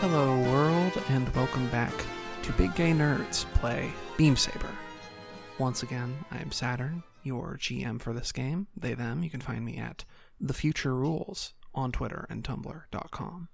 Hello, world, and welcome back to Big Gay Nerds Play Beam Saber. Once again, I am Saturn, your GM for this game. They, them. You can find me at The Future Rules on Twitter and Tumblr.com.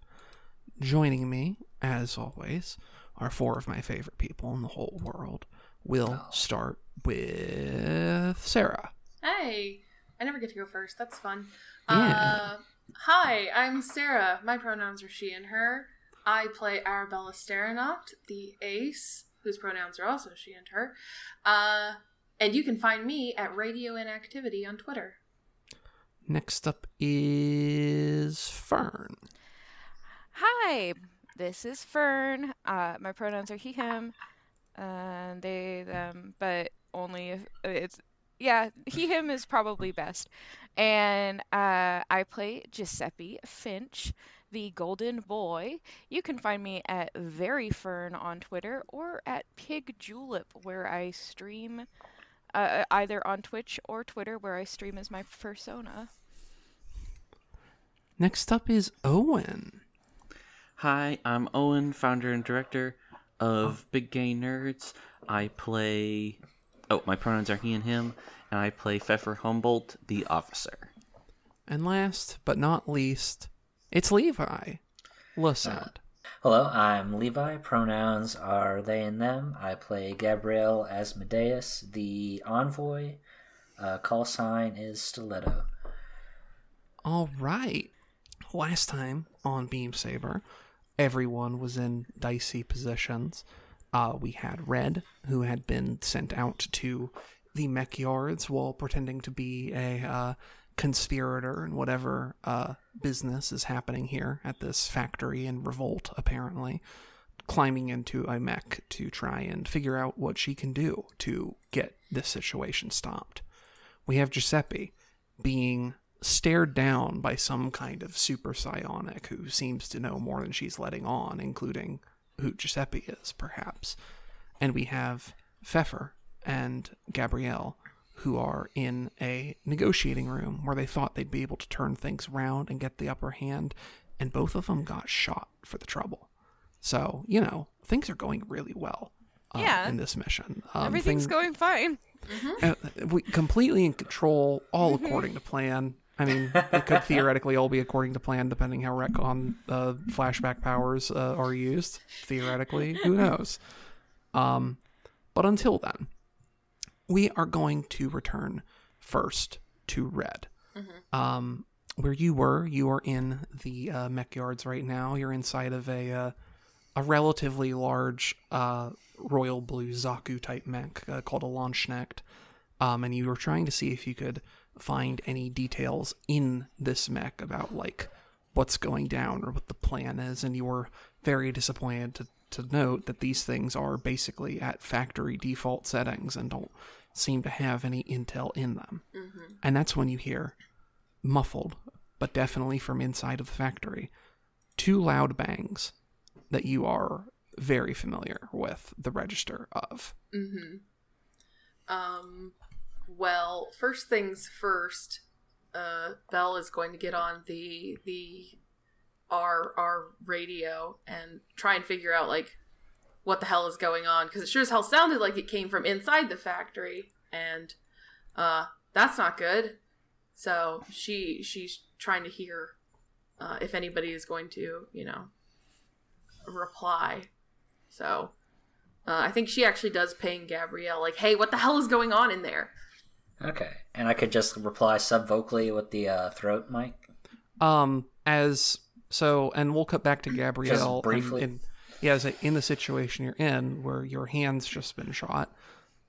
Joining me, as always, are four of my favorite people in the whole world. We'll start with Sarah. Hey, I never get to go first. That's fun. Yeah. Uh, hi, I'm Sarah. My pronouns are she and her. I play Arabella Sterenaut, the ace, whose pronouns are also she and her. Uh, and you can find me at Radio Inactivity on Twitter. Next up is Fern. Hi, this is Fern. Uh, my pronouns are he, him, and they, them, but only if it's, yeah, he, him is probably best. And uh, I play Giuseppe Finch, the golden boy. You can find me at Very Fern on Twitter or at Pig Julep, where I stream uh, either on Twitch or Twitter, where I stream as my persona. Next up is Owen. Hi, I'm Owen, founder and director of Big Gay Nerds. I play. Oh, my pronouns are he and him, and I play Pfeffer Humboldt, the officer. And last but not least, it's Levi. Listen. Hello, I'm Levi. Pronouns are they and them. I play Gabrielle Asmodeus, the envoy. Uh, call sign is Stiletto. All right. Last time on Beam Saber, everyone was in dicey positions. Uh, we had Red, who had been sent out to the mech yards while pretending to be a uh, conspirator in whatever uh, business is happening here at this factory in Revolt, apparently. Climbing into a mech to try and figure out what she can do to get this situation stopped. We have Giuseppe being stared down by some kind of super psionic who seems to know more than she's letting on, including who Giuseppe is, perhaps. And we have Pfeffer and Gabrielle, who are in a negotiating room where they thought they'd be able to turn things around and get the upper hand, and both of them got shot for the trouble. So, you know, things are going really well uh, Yeah. in this mission. Um, Everything's thing- going fine. uh, we completely in control, all according to plan. I mean, it could theoretically all be according to plan, depending how retcon uh, flashback powers uh, are used. Theoretically, who knows? Um, but until then, we are going to return first to Red. Um, where you were, you are in the uh, mech yards right now. You're inside of a uh, a relatively large uh, royal blue Zaku type mech uh, called a Launchknecht. Um, and you were trying to see if you could find any details in this mech about like what's going down or what the plan is, and you were very disappointed to, to note that these things are basically at factory default settings and don't seem to have any intel in them. And that's when you hear muffled, but definitely from inside of the factory, two loud bangs that you are very familiar with the register of. Um, well, first things first. Uh, Belle is going to get on the the our our radio and try and figure out like what the hell is going on because it sure as hell sounded like it came from inside the factory and uh that's not good. So she she's trying to hear uh, if anybody is going to you know reply. So uh, I think she actually does ping Gabrielle, like, "Hey, what the hell is going on in there?" Okay, and I could just reply subvocally with the uh, throat mic. Um, as so, and we'll cut back to Gabrielle. and- briefly. and- yeah, so in the situation you're in, where your hand's just been shot,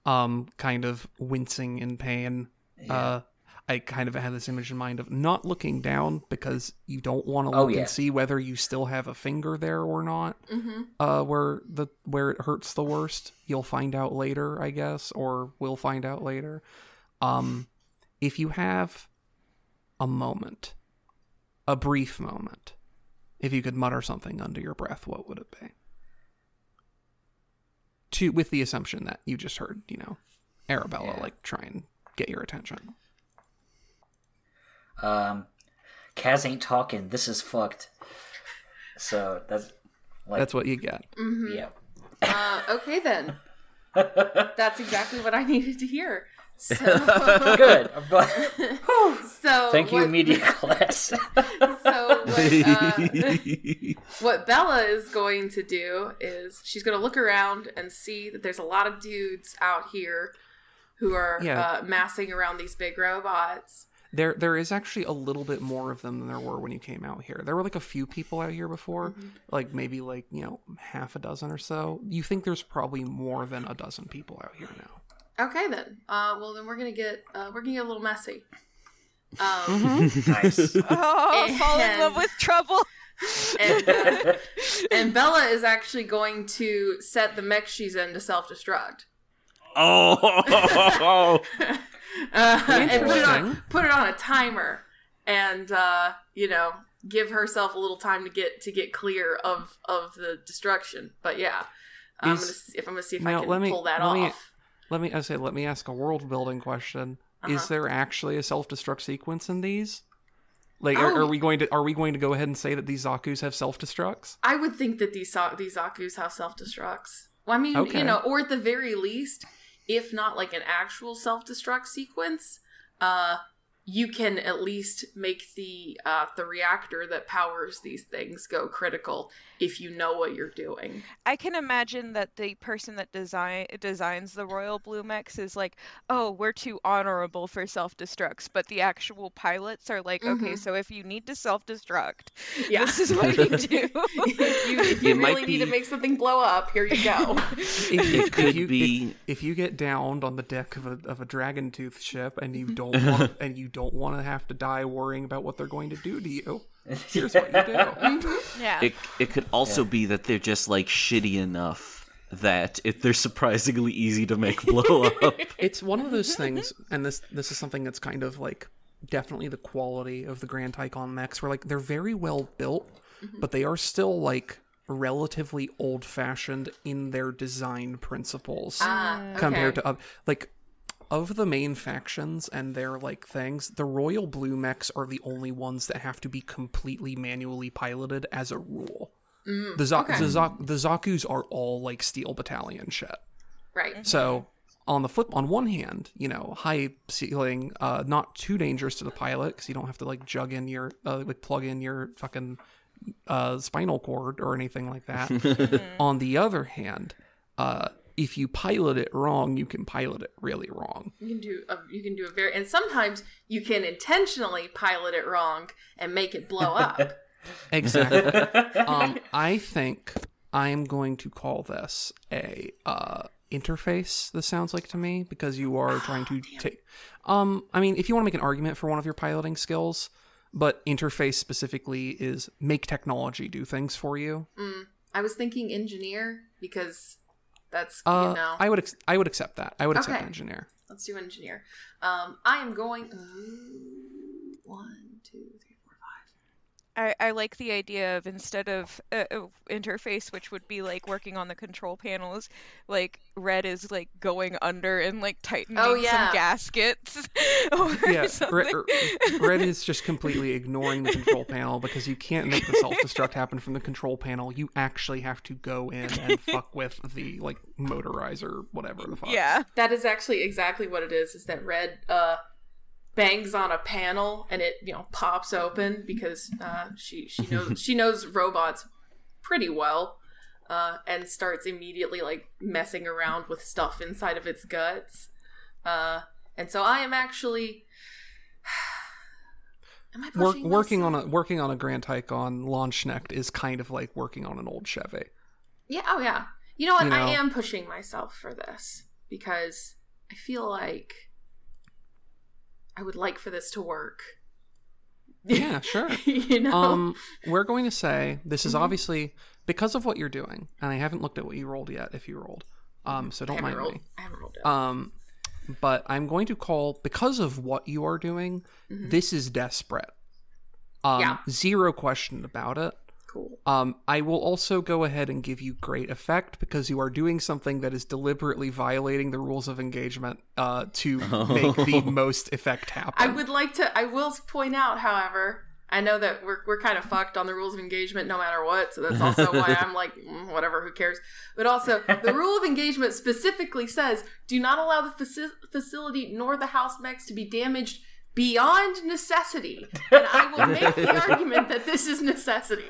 um, kind of wincing in pain. Uh, I kind of had this image in mind of not looking down because you don't want to Oh, look yeah. and see whether you still have a finger there or not. Mm-hmm. Uh, where the where it hurts the worst, you'll find out later, I guess, or we'll find out later. Um, if you have a moment, a brief moment, if you could mutter something under your breath, what would it be? To with the assumption that you just heard, you know, Arabella Yeah. like try and get your attention. Um, Kaz ain't talking. This is fucked. So that's Like, That's what you get. Mm-hmm. yeah. Uh, okay then. That's exactly what I needed to hear. So, Good. I'm glad- so Thank you, what- media class. So what, uh, what Bella is going to do is she's going to look around and see that there's a lot of dudes out here who are Yeah. uh, massing around these big robots. There, there is actually a little bit more of them than there were when you came out here. There were like a few people out here before, Mm-hmm. like maybe like you know half a dozen or so. You think there's probably more than a dozen people out here now. Okay then. Uh, well then we're gonna get uh, we're gonna get a little messy. Um, Mm-hmm. nice. Oh, fall in love with trouble. and uh, and Bella is actually going to set the mech she's in to self destruct. oh, uh, and put it on put it on a timer and uh, you know give herself a little time to get to get clear of of the destruction but yeah i'm Is- gonna see if i'm gonna see if now, i can let me- pull that let me- off Let me, I say, let me ask a world building question. Is Uh-huh. there actually a self destruct sequence in these? Like, are, Oh. are we going to are we going to go ahead and say that these Zaku's have self destructs? i would think that these these zaku's have self-destructs well i mean Okay. you know or at the very least if not like an actual self-destruct sequence uh you can at least make the uh, the reactor that powers these things go critical if you know what you're doing. I can imagine that the person that design designs the Royal Blue Mechs is like, oh, we're too honorable for self-destructs, but the actual pilots are like, okay, Mhm. so if you need to self-destruct, Yeah. this is what you do. if you, if you It might really need to make something blow up, here you go. If, it could if you, if- be. if you get downed on the deck of a of a dragon tooth ship and you don't want and you don't want to have to die worrying about what they're going to do to you, here's what you do. yeah. It it could also be that they're just like shitty enough that if they're surprisingly easy to make blow up. It's one of those things, and this this is something that's kind of like definitely the quality of the Grand Tycon mechs, where like they're very well built, but they are still like relatively old fashioned in their design principles Ah, compared okay. to other like of the main factions and their like things the royal blue mechs are the only ones that have to be completely manually piloted as a rule the, Za- okay. the, Za- the zaku's are all like steel battalion shit right. so on the flip, on one hand, you know, high ceiling, uh, not too dangerous to the pilot because you don't have to like jug in your, uh, like plug in your fucking uh, spinal cord or anything like that. on the other hand, uh, if you pilot it wrong, you can pilot it really wrong. You can do a, you can do a very and sometimes you can intentionally pilot it wrong and make it blow up. Exactly. um, I think I am going to call this a uh, interface. This sounds like to me because you are trying to take. Um, I mean, if you want to make an argument for one of your piloting skills, but interface specifically is make technology do things for you. I was thinking engineer because that's Uh, you know. I would ex- I would accept that. I would accept Okay. engineer. Let's do engineer. Um, I am going. Ooh, one, two, three. I, I like the idea of instead of uh, interface, which would be like working on the control panels, like red is like going under and like tightening Oh, yeah. some gaskets or Yeah, something. Red, Red is just completely ignoring the control panel because you can't make the self destruct happen from the control panel. You actually have to go in and fuck with the like motorizer, whatever the fuck. yeah. That is actually exactly what it is. Is that red uh, bangs on a panel and it you know pops open because uh, she she knows she knows robots pretty well. Uh, and starts immediately like messing around with stuff inside of its guts. Uh, and so I am actually. Am I Work, working on a working on a Grand Tycon Launchnecht is kind of like working on an old Chevy. Yeah, oh yeah. You know what? You I am pushing myself for this because I feel like I would like for this to work. Yeah, sure. you know? Um, we're going to say this is Mhm. obviously because of what you're doing, and I haven't looked at what you rolled yet. If you rolled, um, so don't mind rolled. me. I haven't rolled it. Um, but I'm going to call because of what you are doing. Mhm. This is desperate. Um, Yeah. zero question about it. Cool. Um, I will also go ahead and give you great effect because you are doing something that is deliberately violating the rules of engagement uh, to make the most effect happen. I would like to. I will point out, however, I know that we're we're kind of fucked on the rules of engagement no matter what, so that's also why I'm like mm, whatever, who cares? But also, the rule of engagement specifically says do not allow the faci- facility nor the house mechs to be damaged beyond necessity. And I will make the argument that this is necessity.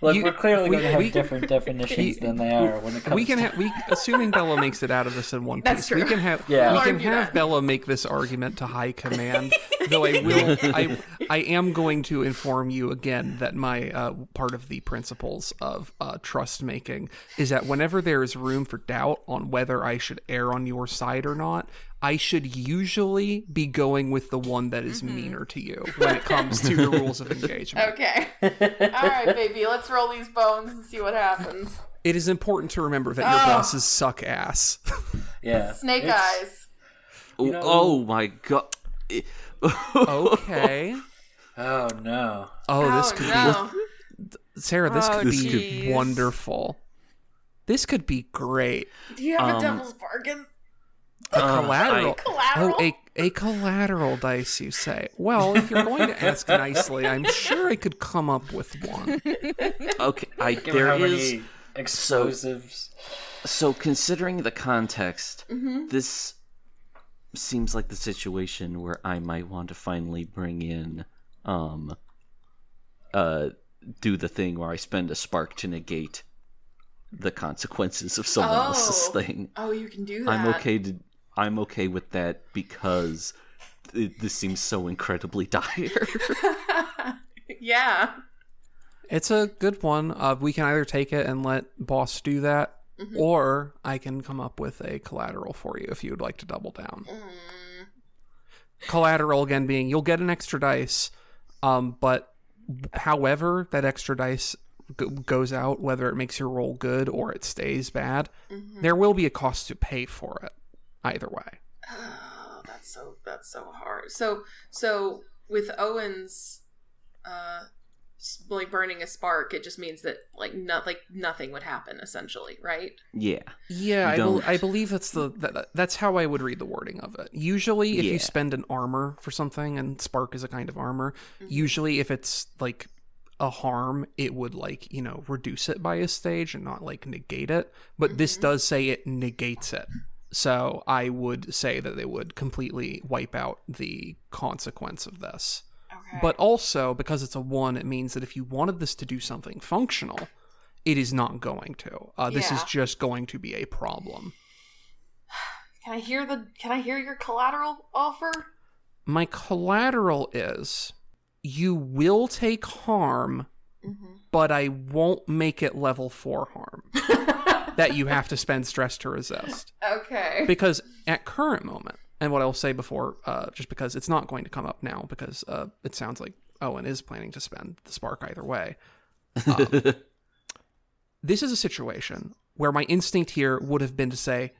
Look, You- we're clearly we- going to have we- different definitions than they are when it comes. we can to... have we assuming Bella makes it out of this in one That's piece. We can have Yeah. we We'll can have that. Bella make this argument to high command. though I will I I am going to inform you again that my uh, part of the principles of uh, trust making is that whenever there is room for doubt on whether I should err on your side or not. I should usually be going with the one that is meaner to you when it comes to the rules of engagement. Okay. All right, baby. Let's roll these bones and see what happens. It is important to remember that your Oh. bosses suck ass. yeah, Snake it's- eyes. Oh, know- oh my god. okay. Oh no! Oh, this oh, could no. be Sarah. This Oh, could be jeez. wonderful. This could be great. Do you have a Um, devil's bargain? A Uh, collateral. I- Collateral? Oh, a a collateral dice. You say? Well, if you're going to ask nicely, I'm sure I could come up with one. Okay, I Give her there how is many explosives? so considering the context, Mm-hmm. this seems like the situation where I might want to finally bring in um uh do the thing where I spend a spark to negate the consequences of someone else's Oh. thing. Oh, you can do that. I'm okay to I'm okay with that because it, this seems so incredibly dire. yeah. It's a good one. Uh, we can either take it and let boss do that, Mm-hmm. or I can come up with a collateral for you if you would like to double down. Mm. Collateral again being you'll get an extra dice, um, but however that extra dice g- goes out, whether it makes your roll good or it stays bad, Mm-hmm. there will be a cost to pay for it. Either way, Oh, that's so that's so hard. So so with Owen's uh like burning a spark, it just means that like not like nothing would happen essentially, right? yeah. yeah, I, bel don't- I believe that's the that, that's how I would read the wording of it. Usually, if Yeah. you spend an armor for something, and spark is a kind of armor, usually if it's like a harm, it would like you know reduce it by a stage and not like negate it. But this does say it negates it. So I would say that they would completely wipe out the consequence of this. Okay. But also, because it's a one, it means that if you wanted this to do something functional, it is not going to. Uh, this is just going to be a problem. can I hear the can I hear your collateral offer? My collateral is you will take harm, Mm-hmm. but I won't make it level four harm that you have to spend stress to resist. Okay. Because at current moment, and what I'll say before, uh, just because it's not going to come up now, because uh, it sounds like Owen is planning to spend the spark either way. Um, this is a situation where my instinct here would have been to say,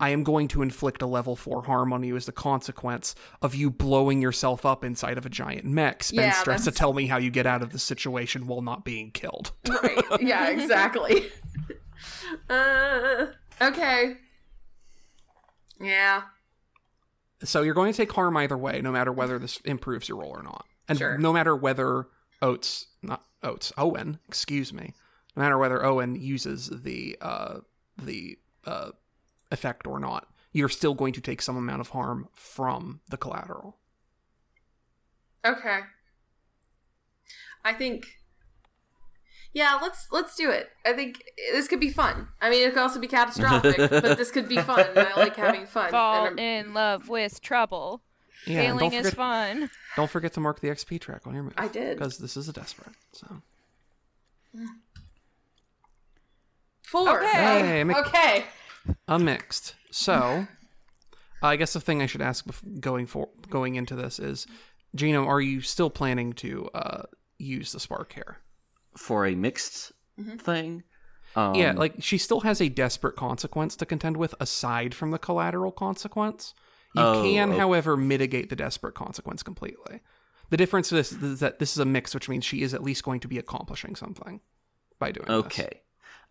I am going to inflict a level 4 harm on you as the consequence of you blowing yourself up inside of a giant mech. Spend Yeah, stress to tell me how you get out of the situation while not being killed. right. Yeah, exactly. uh okay. Yeah. So you're going to take harm either way, no matter whether this improves your roll or not. And Sure. no matter whether Oates, not Oates, Owen, excuse me, no matter whether Owen uses the uh, the uh, effect or not, you're still going to take some amount of harm from the collateral. Okay. I think Yeah, let's let's do it. I think this could be fun. I mean, it could also be catastrophic, but this could be fun. and I like having fun. Fall And in love with trouble. Yeah, and Failing don't is fun. don't forget to mark the XP track on your move. I did. because this is a desperate. So Four. Okay. Hey, make- Okay. a mixed. So, I guess the thing I should ask bef- going for going into this is, Gino, are you still planning to uh, use the spark here? For a mixed thing. Um, yeah, like she still has a desperate consequence to contend with aside from the collateral consequence. You Oh, can, okay. however, mitigate the desperate consequence completely. The difference is, is that this is a mix, which means she is at least going to be accomplishing something by doing this. Okay.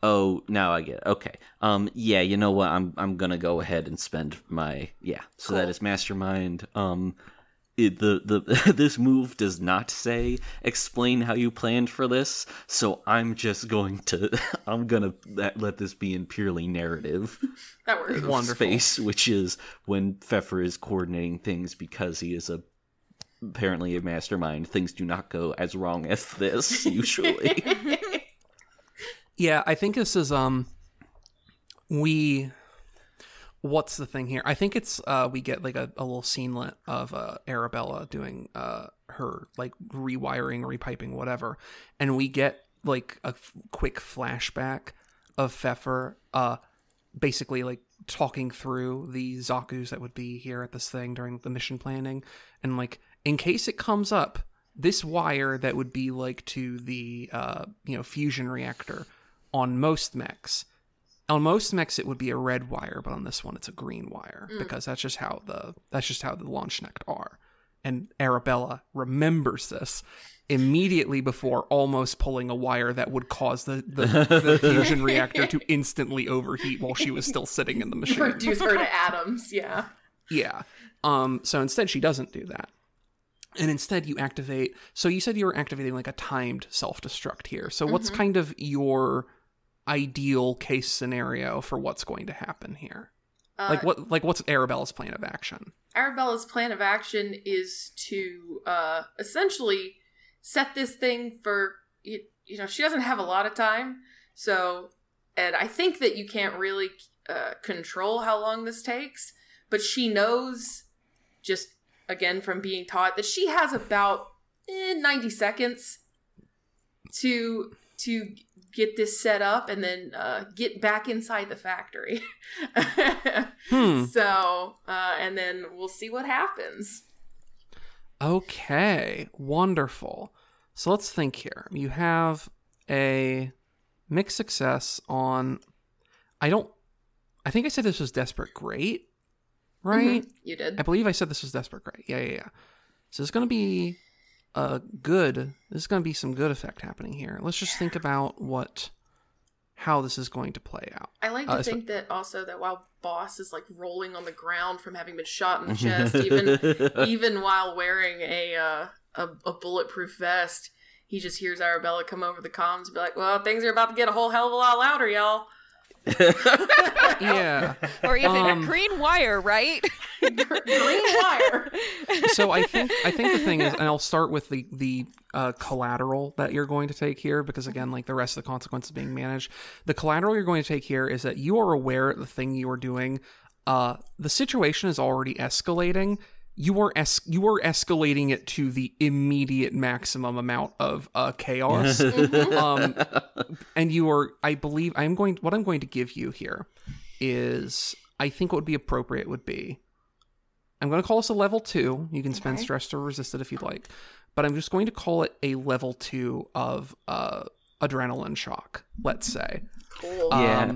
Oh, now I get it. Okay. Um yeah, you know what? I'm I'm going to go ahead and spend my yeah. So that Cool. is mastermind. Um it, the the this move does not say explain how you planned for this, so I'm just going to I'm gonna let, let this be in purely narrative That works. Wonderful. space, which is when Pfeffer is coordinating things because he is a apparently a mastermind. Things do not go as wrong as this usually. Yeah, I think this is um we what's the thing here? I think it's uh we get like a, a little scenelet of uh Arabella doing uh her like rewiring, repiping, whatever. And we get like a f- quick flashback of Pfeffer uh basically like talking through the Zaku's that would be here at this thing during the mission planning and like in case it comes up this wire that would be like to the uh you know fusion reactor on most mechs on most mechs it would be a red wire but on this one it's a green wire because that's just how the that's just how the launch nect are and arabella remembers this immediately before almost pulling a wire that would cause the, the, the fusion reactor to instantly overheat while she was still sitting in the machine Reduce her to atoms. Yeah. yeah. Um. So instead, she doesn't do that, and instead you activate. So you said you were activating like a timed self destruct here. So what's kind of your ideal case scenario for what's going to happen here? Uh, like what? Like what's Arabella's plan of action? Arabella's plan of action is to uh, essentially set this thing for you, you know she doesn't have a lot of time so and i think that you can't really uh, control how long this takes but she knows just again from being taught that she has about eh, 90 seconds to to get this set up and then uh, get back inside the factory Hmm. so uh, and then we'll see what happens Okay. Wonderful. So let's think here. You have a mixed success on. I don't. I think I said this was desperate great, right? Mhm, you did I believe I said this was desperate great. Yeah, yeah, yeah. So it's going to be a good. There's going to be some good effect happening here. Let's just think about what, how this is going to play out. I like to Uh, so- think that also that while Boss is like rolling on the ground from having been shot in the chest, even even while wearing a, uh, a a bulletproof vest, he just hears Arabella come over the comms and be like, "Well, things are about to get a whole hell of a lot louder, y'all." Yeah. Or even Um, a green wire, right? Green wire. so I think I think the thing is, and I'll start with the the uh, collateral that you're going to take here, because again, like the rest of the consequences being managed, the collateral you're going to take here is that you are aware of the thing you are doing, uh, the situation is already escalating. You are es- you are escalating it to the immediate maximum amount of uh, chaos. um, and you are i believe i'm going what i'm going to give you here is i think what would be appropriate would be i'm going to call this a level two you can spend Okay. stress to resist it if you'd like but i'm just going to call it a level two of uh adrenaline shock let's say Cool. Yeah.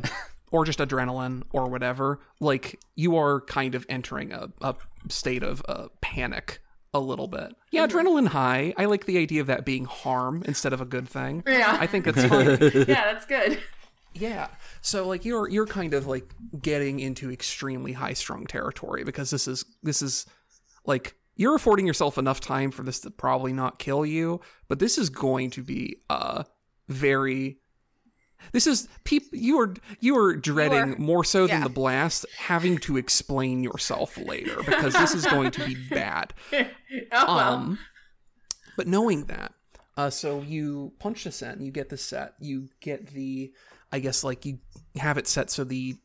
Or just adrenaline or whatever like you are kind of entering a, a state of uh, panic a little bit yeah adrenaline high i like the idea of that being harm instead of a good thing yeah. i think that's fine yeah, that's good. yeah. So like you're you're kind of like getting into extremely high strung territory because this is this is like you're affording yourself enough time for this to probably not kill you, but this is going to be uh very this is peop you are you are dreading are- more so than the blast having to explain yourself later because this is going to be bad. oh. Um, but knowing that, uh, so you punch this in, you get the set, you get the, I guess like you have it set so the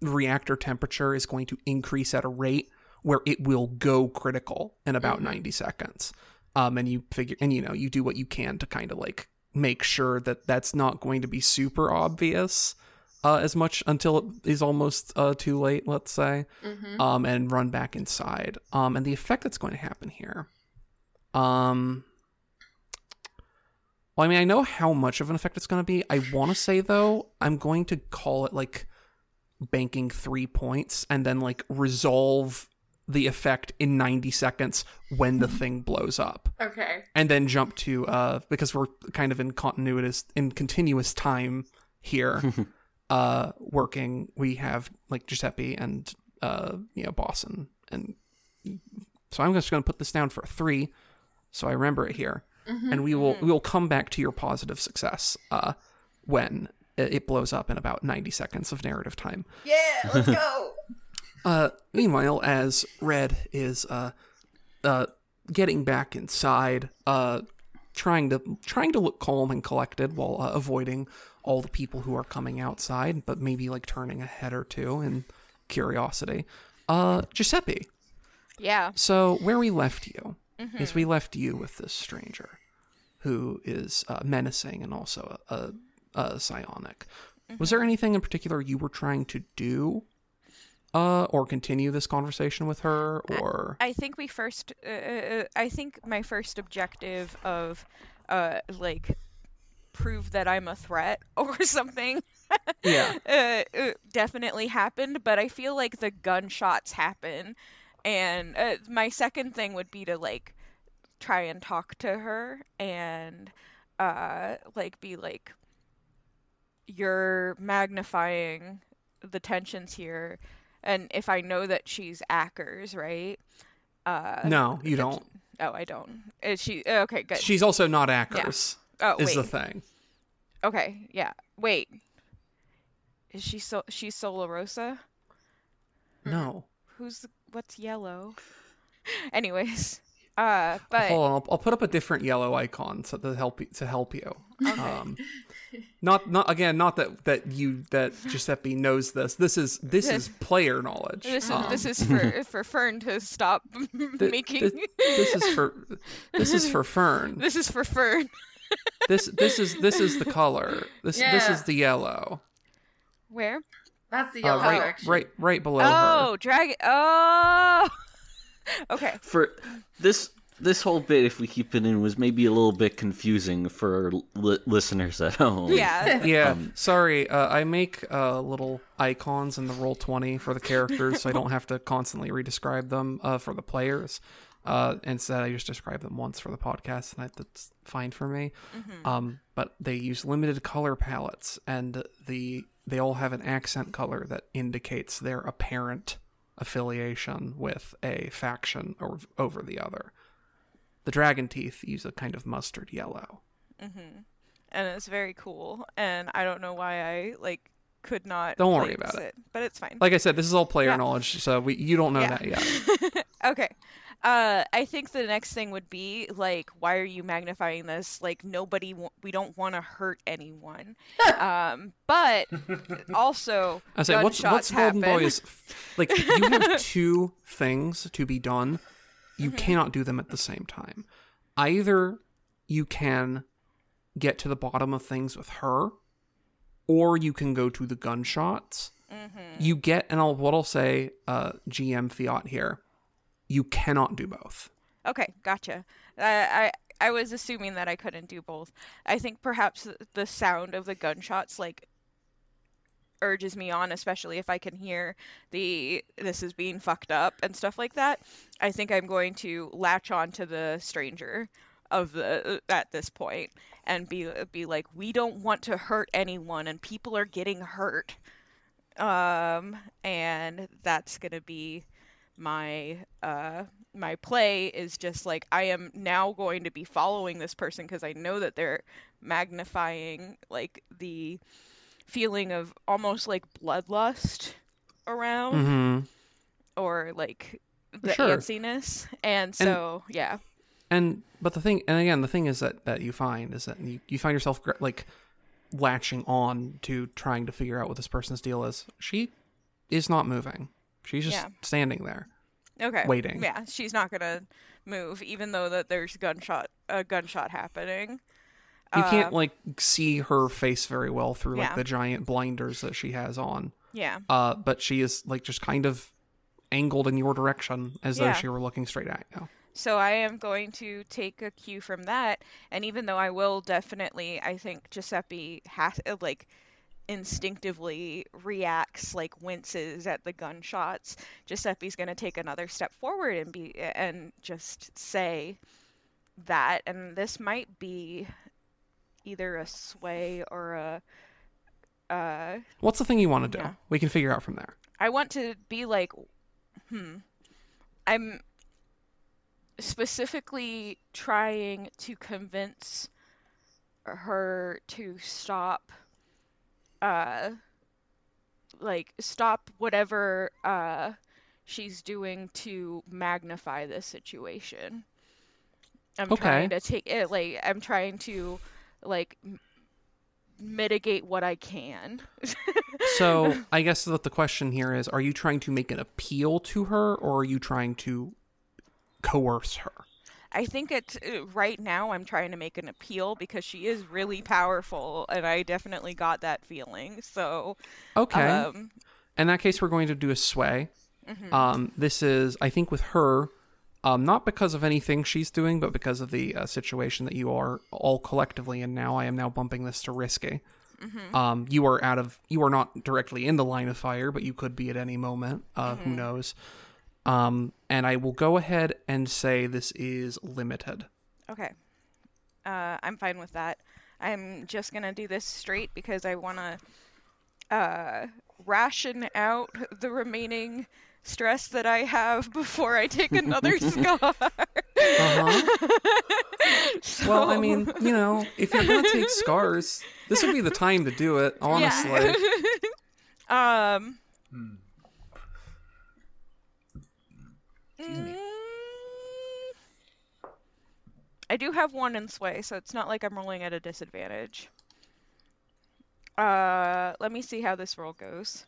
reactor temperature is going to increase at a rate where it will go critical in about 90 seconds. Um, and you figure, and you know, you do what you can to kind of like make sure that that's not going to be super obvious. Uh, as much until it is almost uh, too late, let's say Mhm. um, and run back inside. Um, and the effect that's going to happen here. Um, well, I mean, I know how much of an effect it's going to be. I want to say though, I'm going to call it like banking three points and then like resolve the effect in 90 seconds when the thing blows up Okay. and then jump to uh because we're kind of in continuous in continuous time here uh working we have like Giuseppe and uh you know boss and, and so I'm just going to put this down for a three, so I remember it here, Mm-hmm. and we will we will come back to your positive success uh, when it it blows up in about 90 seconds of narrative time. Yeah, let's go. Uh, meanwhile, as Red is uh, uh, getting back inside, uh, trying to trying to look calm and collected while uh, avoiding all the people who are coming outside, but maybe like turning a head or two in curiosity. Uh, Giuseppe. Yeah. So where we left you is we left you with this stranger, who is uh, menacing and also a, a, a psionic. Was there anything in particular you were trying to do, uh, or continue this conversation with her, or I think we first. Uh, uh, I think my first objective of, uh, like, prove that I'm a threat or something. yeah, uh, uh, definitely happened, but I feel like the gunshots happen, and uh, my second thing would be to like try and talk to her and uh like be like you're magnifying the tensions here and if I know that she's Ackers, right? Uh no, you don't. Oh, I don't. Is she okay, good. She's also not Ackers. oh, Is wait. the thing? Okay, yeah. Wait. Is she so she's Solarosa? No. Who's the, what's yellow? Anyways, uh, but Hold on, I'll, I'll put up a different yellow icon so to help you, to help you. Um, not not again, not that that you that Giuseppe knows this. This is this is player knowledge. this is Um, this is for for Fern to stop Th- making. th- this is for this is for Fern. this is for Fern. This this is this is the color. This this is the yellow. Where? That's the Uh, yellow right direction. right right below Oh, dragon. Oh. okay. For this this whole bit, if we keep it in, was maybe a little bit confusing for li- listeners at home. Yeah. her. Yeah, sorry. Uh, I make uh, little icons in the roll twenty for the characters, so I don't have to constantly redescribe them uh, for the players. Uh, instead, I just describe them once for the podcast, and I, that's fine for me. Um, but they use limited color palettes, and the they all have an accent color that indicates their apparent affiliation with a faction or over the other. The dragon teeth use a kind of mustard yellow. and it's very cool. And I don't know why I like could not. Don't worry about it. But it's fine. Like I said, this is all player Yeah. knowledge, so we you don't know Yeah. that yet. Okay. Uh, I think the next thing would be like, why are you magnifying this? Like, nobody, w- we don't want to hurt anyone. um, but also, I say, what's what's gunshots Golden happen. Boy is like you have two things to be done. You Mm-hmm. cannot do them at the same time. Either you can get to the bottom of things with her, or you can go to the gunshots. Mm-hmm. You get, and I'll what I'll say, uh, GM Fiat here. You cannot do both. Okay, gotcha. I, I I was assuming that I couldn't do both. I think perhaps the sound of the gunshots like urges me on, especially if I can hear the this is being fucked up and stuff like that. I think I'm going to latch on to the stranger of the at this point and be be like we don't want to hurt anyone and people are getting hurt. Um and that's going to be my uh my play is just like I am now going to be following this person because I know that they're magnifying like the feeling of almost like bloodlust around Mm-hmm. or like the Sure. antsiness and so yeah and but the thing and again the thing is that that you find is that you, you find yourself like latching on to trying to figure out what this person's deal is she is not moving she's just Yeah. standing there okay Waiting. yeah she's not gonna move even though that there's gunshot a gunshot happening you Uh, can't like see her face very well through like Yeah. the giant blinders that she has on yeah uh but she is like just kind of angled in your direction as though Yeah. she were looking straight at you So I am going to take a cue from that, and even though I will definitely, I think Giuseppe has uh, like instinctively reacts, like winces at the gunshots. Giuseppe's going to take another step forward and be and just say that, and this might be either a sway or a. Uh, what's the thing you want to do Yeah. we can figure out from there I want to be like, hmm, I'm specifically trying to convince her to stop uh like stop whatever uh she's doing to magnify this situation. I'm Okay. trying to take it like I'm trying to like m- mitigate what I can. So I guess that the question here is: Are you trying to make an appeal to her, or are you trying to coerce her? I think it right now I'm trying to make an appeal because she is really powerful and I definitely got that feeling. So Okay. um In that case, we're going to do a sway. mhm. Um, this is, I think, with her, um, not because of anything she's doing, but because of the uh, situation that you are all collectively in now. I am now bumping this to risky. Mhm. Um, you are out of, you are not directly in the line of fire, but you could be at any moment. Uh, Who knows? Um, and I will go ahead and say this is limited. Okay. Uh, I'm fine with that. I'm just gonna do this straight because I wanna uh, ration out the remaining stress that I have before I take another scar. Uh-huh. Well, I mean, you know, if you're gonna take scars, this would be the time to do it. Honestly. Yeah. um. Hmm. mm, I do have one in sway, so it's not like I'm rolling at a disadvantage. Uh, let me see how this roll goes.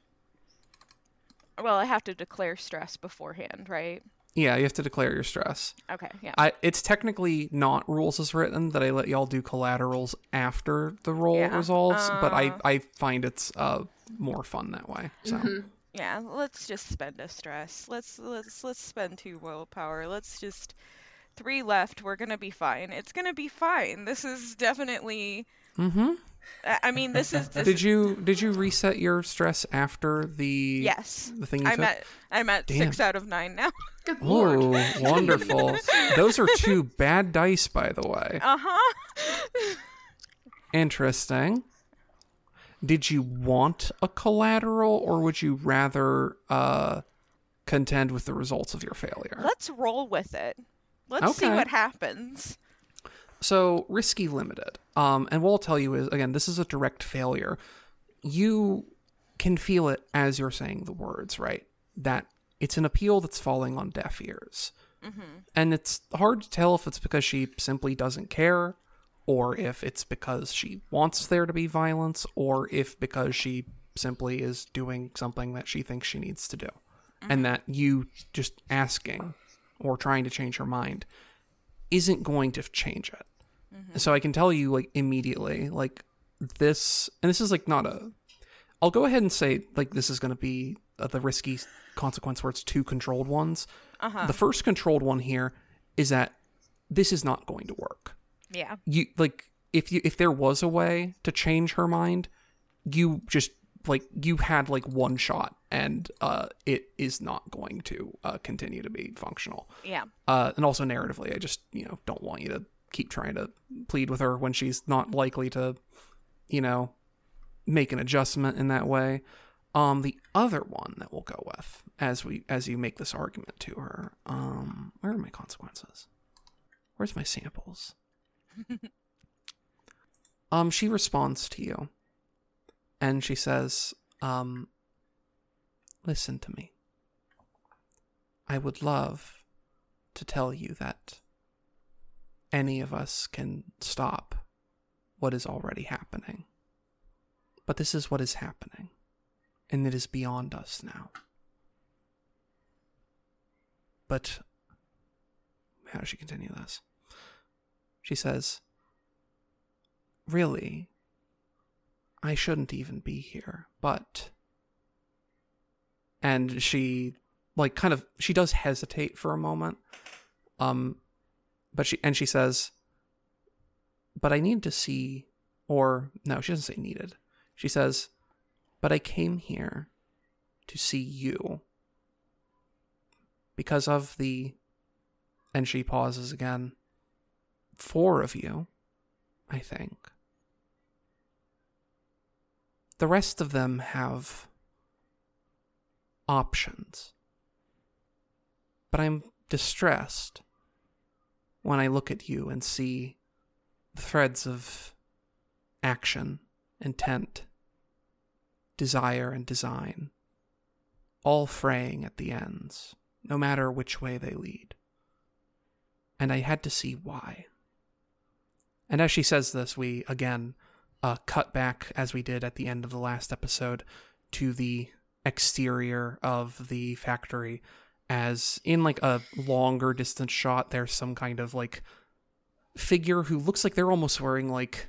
Well, I have to declare stress beforehand, right? Yeah, you have to declare your stress. Okay, yeah. I it's technically not rules as written that I let y'all do collaterals after the roll Yeah, resolves, but I uh, I find it's uh more fun that way. So Mhm. Yeah, let's just spend a stress. Let's let's let's spend two willpower. Let's just three left. We're gonna be fine. It's gonna be fine. This is definitely. mm-hmm. I I mean, this is. This Did you did you reset your stress after the Yes. the thing you I'm took? at I'm at Damn. six out of nine now. Good lord. Oh, wonderful! Those are two bad dice, by the way. Uh huh. Interesting. Did you want a collateral, or would you rather uh, contend with the results of your failure? Let's roll with it. Let's see what happens. So risky limited. Um, and what I'll tell you is again, this is a direct failure. You can feel it as you're saying the words, right? That it's an appeal that's falling on deaf ears. And it's hard to tell if it's because she simply doesn't care, or if it's because she wants there to be violence, or if because she simply is doing something that she thinks she needs to do. And that you just asking or trying to change her mind isn't going to change it. So I can tell you like immediately, like this, and this is like not a. I'll go ahead and say like this is going to be uh, the risky consequence where it's two controlled ones. Uh huh. The first controlled one here is that this is not going to work. Yeah. You like if you if there was a way to change her mind, you just like you had like one shot and uh it is not going to uh continue to be functional. Yeah. Uh, and also narratively, I just you know don't want you to keep trying to plead with her when she's not likely to, you know, make an adjustment in that way. Um, the other one that we'll go with as we as you make this argument to her, um, where are my consequences? Where's my samples? um, she responds to you, and she says, um, "Listen to me. I would love to tell you that any of us can stop what is already happening. But this is what is happening, and it is beyond us now. But how does she continue this? She says, Really, I shouldn't even be here, but. And she, like, kind of, she does hesitate for a moment. Um, but she and she says but i need to see or no she doesn't say needed. She says but i came here to see you because of the and she pauses again four of you i think. The rest of them have options. But i'm distressed when I look at you and see the threads of action, intent, desire, and design all fraying at the ends, no matter which way they lead. And I had to see why. And as she says this, we again uh, cut back, as we did at the end of the last episode, to the exterior of the factory. As in like a longer distance shot, there's some kind of like figure who looks like they're almost wearing like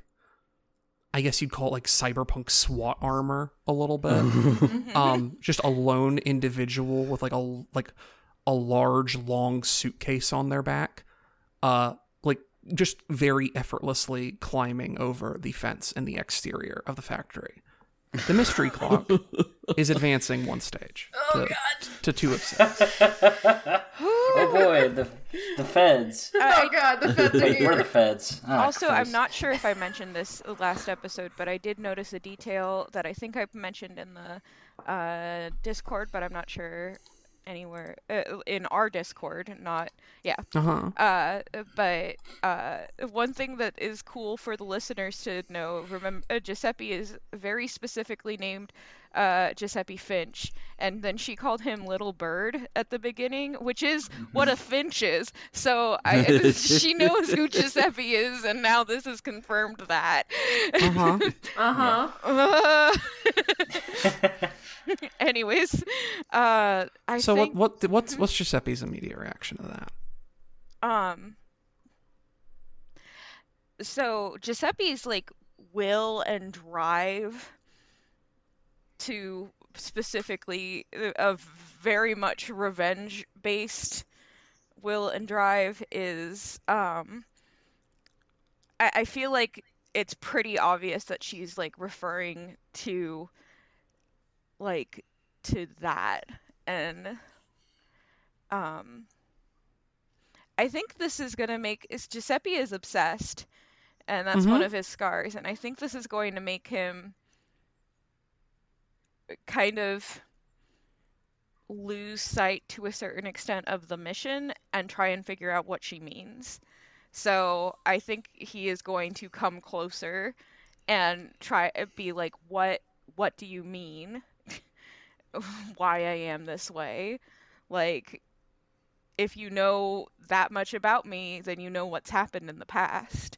I guess you'd call it like cyberpunk SWAT armor a little bit. um, just a lone individual with like a like a large long suitcase on their back. Uh, like just very effortlessly climbing over the fence in the exterior of the factory. The mystery clock is advancing one stage Oh to, god. to two of six. oh boy, the the feds. Oh god, the feds are Wait, we're the feds. Ah, Also, I'm not sure if I mentioned this last episode, but I did notice a detail that I think I mentioned in the uh, Discord, but I'm not sure anywhere uh, in our Discord. Not yeah. Uh huh. Uh, but uh, one thing that is cool for the listeners to know, remember, uh, Giuseppe is very specifically named uh, Giuseppe Finch, and then she called him Little Bird at the beginning, which is what a finch is. So I, she knows who Giuseppe is, and now this has confirmed that. Uh huh. Uh-huh. Uh, anyways, uh, I So think what what what's what's Giuseppe's immediate reaction to that? Um. So Giuseppe's like will and drive to specifically uh, a very much revenge based will and drive is um I, I feel like it's pretty obvious that she's like referring to like to that and um I think this is gonna make is Giuseppe is obsessed, and that's one Mhm. of his scars, and I think this is going to make him kind of lose sight to a certain extent of the mission and try and figure out what she means. So I think he is going to come closer and try be like, what what do you mean? Why I am this way? Like if you know that much about me, then you know what's happened in the past.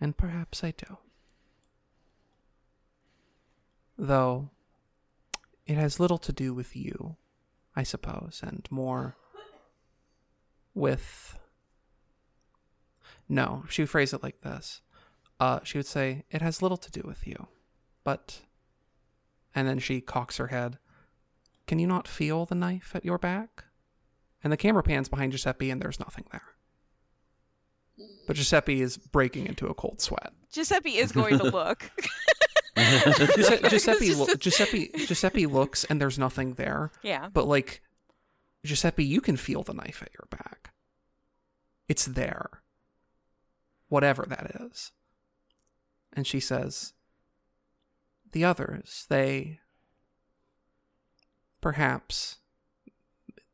And perhaps I do. Though it has little to do with you, I suppose, and more with. No, she would phrase it like this. Uh, she would say, It has little to do with you, but. And then she cocks her head. Can you not feel the knife at your back? And the camera pans behind Giuseppe, and there's nothing there. But Giuseppe is breaking into a cold sweat. Giuseppe is going to look. Giuseppe Giuseppe, lo- Giuseppe Giuseppe looks and there's nothing there, yeah. but like Giuseppe, you can feel the knife at your back. It's there. Whatever that is. And she says, "The others, they perhaps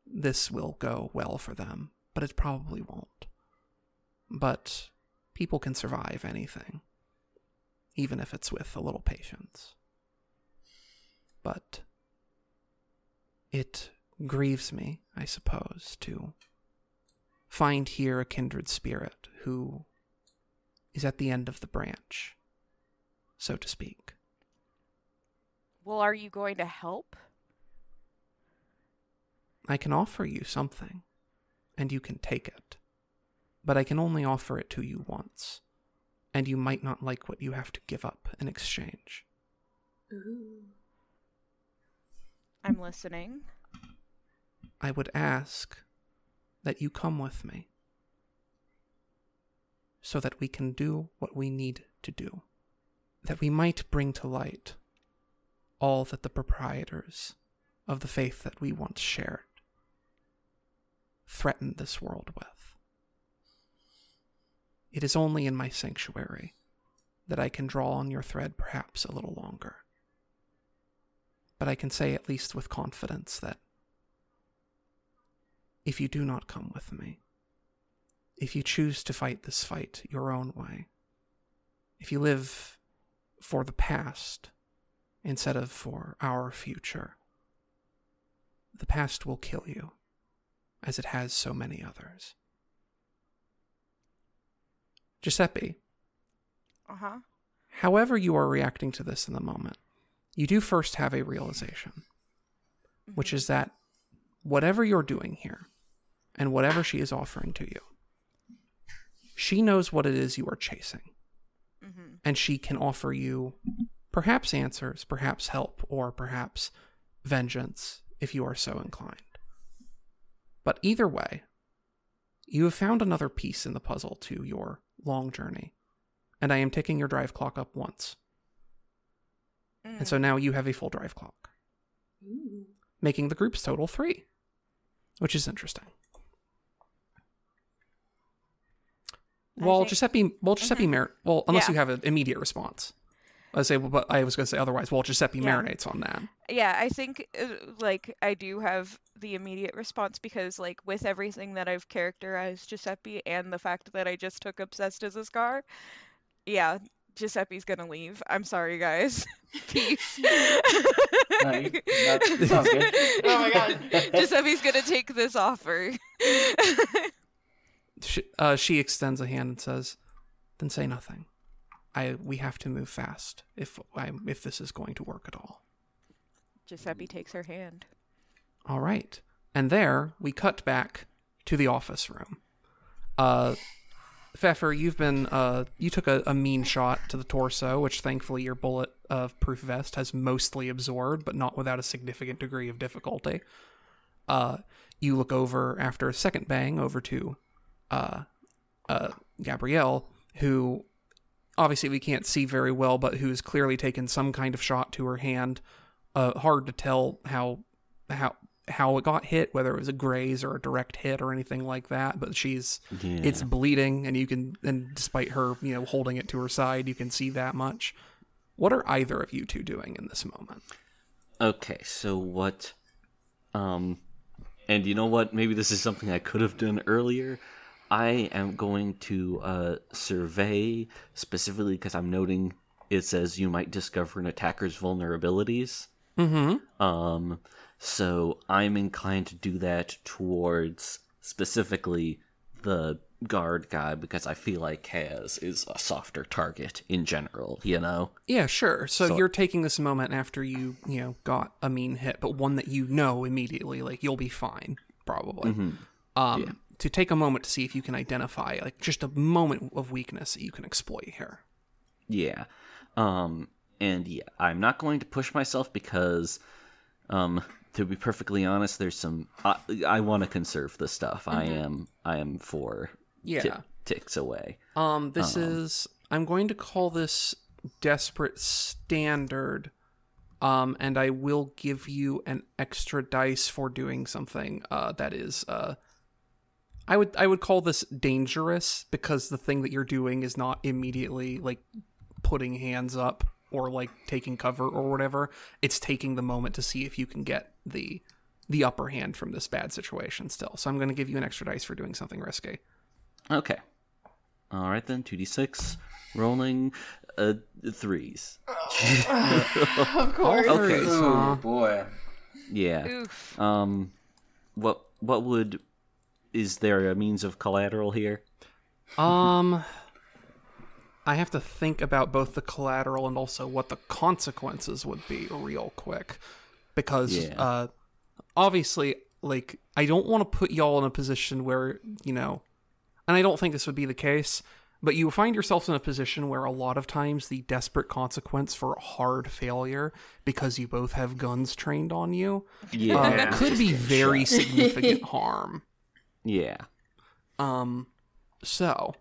this will go well for them, but it probably won't. But people can survive anything." Even if it's with a little patience. But it grieves me, I suppose, to find here a kindred spirit who is at the end of the branch, so to speak. Well, are you going to help? I can offer you something, and you can take it, but I can only offer it to you once, and you might not like what you have to give up in exchange. Ooh. I'm listening. I would ask that you come with me so that we can do what we need to do, that we might bring to light all that the proprietors of the faith that we once shared threatened this world with. It is only in my sanctuary that I can draw on your thread perhaps a little longer. But I can say at least with confidence that if you do not come with me, if you choose to fight this fight your own way, if you live for the past instead of for our future, the past will kill you, as it has so many others. Giuseppe, Uh huh. however you are reacting to this in the moment, you do first have a realization, which is that whatever you're doing here and whatever she is offering to you, she knows what it is you are chasing. Mm-hmm. And she can offer you perhaps answers, perhaps help, or perhaps vengeance if you are so inclined. But either way, you have found another piece in the puzzle to your long journey, and I am ticking your drive clock up once. Mm. And so now you have a full drive clock, Ooh. making the group's total three, which is interesting. Well, think- Giuseppe, well, Giuseppe Mer- well, unless Yeah. you have an immediate response. I say, but I was going to say otherwise. Well, Giuseppe Yeah. marinates on that. yeah, I think uh, like I do have the immediate response because like with everything that I've characterized Giuseppe and the fact that I just took obsessed as a scar, yeah, Giuseppe's gonna leave. I'm sorry, guys. Peace. No, you- that sounds good. Oh my God. Giuseppe's gonna take this offer. She, uh, she extends a hand and says, "Then say nothing. I we have to move fast if I if this is going to work at all." Giuseppe takes her hand. All right. And there we cut back to the office room. Uh Pfeffer, you've been uh you took a, a mean shot to the torso, which thankfully your bullet of proof vest has mostly absorbed, but not without a significant degree of difficulty. Uh you look over after a second bang over to uh uh Gabrielle, who obviously we can't see very well, but who's clearly taken some kind of shot to her hand. Uh, hard to tell how how how it got hit, whether it was a graze or a direct hit or anything like that. But she's Yeah. it's bleeding, and you can and despite her you know holding it to her side, you can see that much. What are either of you two doing in this moment? Okay, so what um and you know what? Maybe this is something I could have done earlier. I am going to uh survey specifically because I'm noting it says you might discover an attacker's vulnerabilities. Mm-hmm. Um so I'm inclined to do that towards specifically the guard guy because I feel like Kaz is a softer target in general, you know? Yeah, sure. So, So- you're taking this moment after you you know got a mean hit, but one that you know immediately, like you'll be fine, probably. Um, to take a moment to see if you can identify like just a moment of weakness that you can exploit here. Yeah. Um and yeah, I'm not going to push myself because um to be perfectly honest, there's some I, I want to conserve the stuff. I am I am for Yeah. ti- ticks away. Um, this is I'm going to call this desperate standard. Um, and I will give you an extra dice for doing something uh, that is uh, I would I would call this dangerous because the thing that you're doing is not immediately like putting hands up or like taking cover or whatever. It's taking the moment to see if you can get the the upper hand from this bad situation still. So I'm going to give you an extra dice for doing something risky. Okay. All right then, 2d6 rolling uh threes. of course. Okay. Oh boy. Yeah. Oof. Um what what would is there a means of collateral here? Um, I have to think about both the collateral and also what the consequences would be real quick, because Yeah. uh, obviously, like I don't want to put y'all in a position where you know, and I don't think this would be the case. But you find yourself in a position where a lot of times the desperate consequence for a hard failure, because you both have guns trained on you, Yeah. um, could be very significant harm. Yeah. Um, so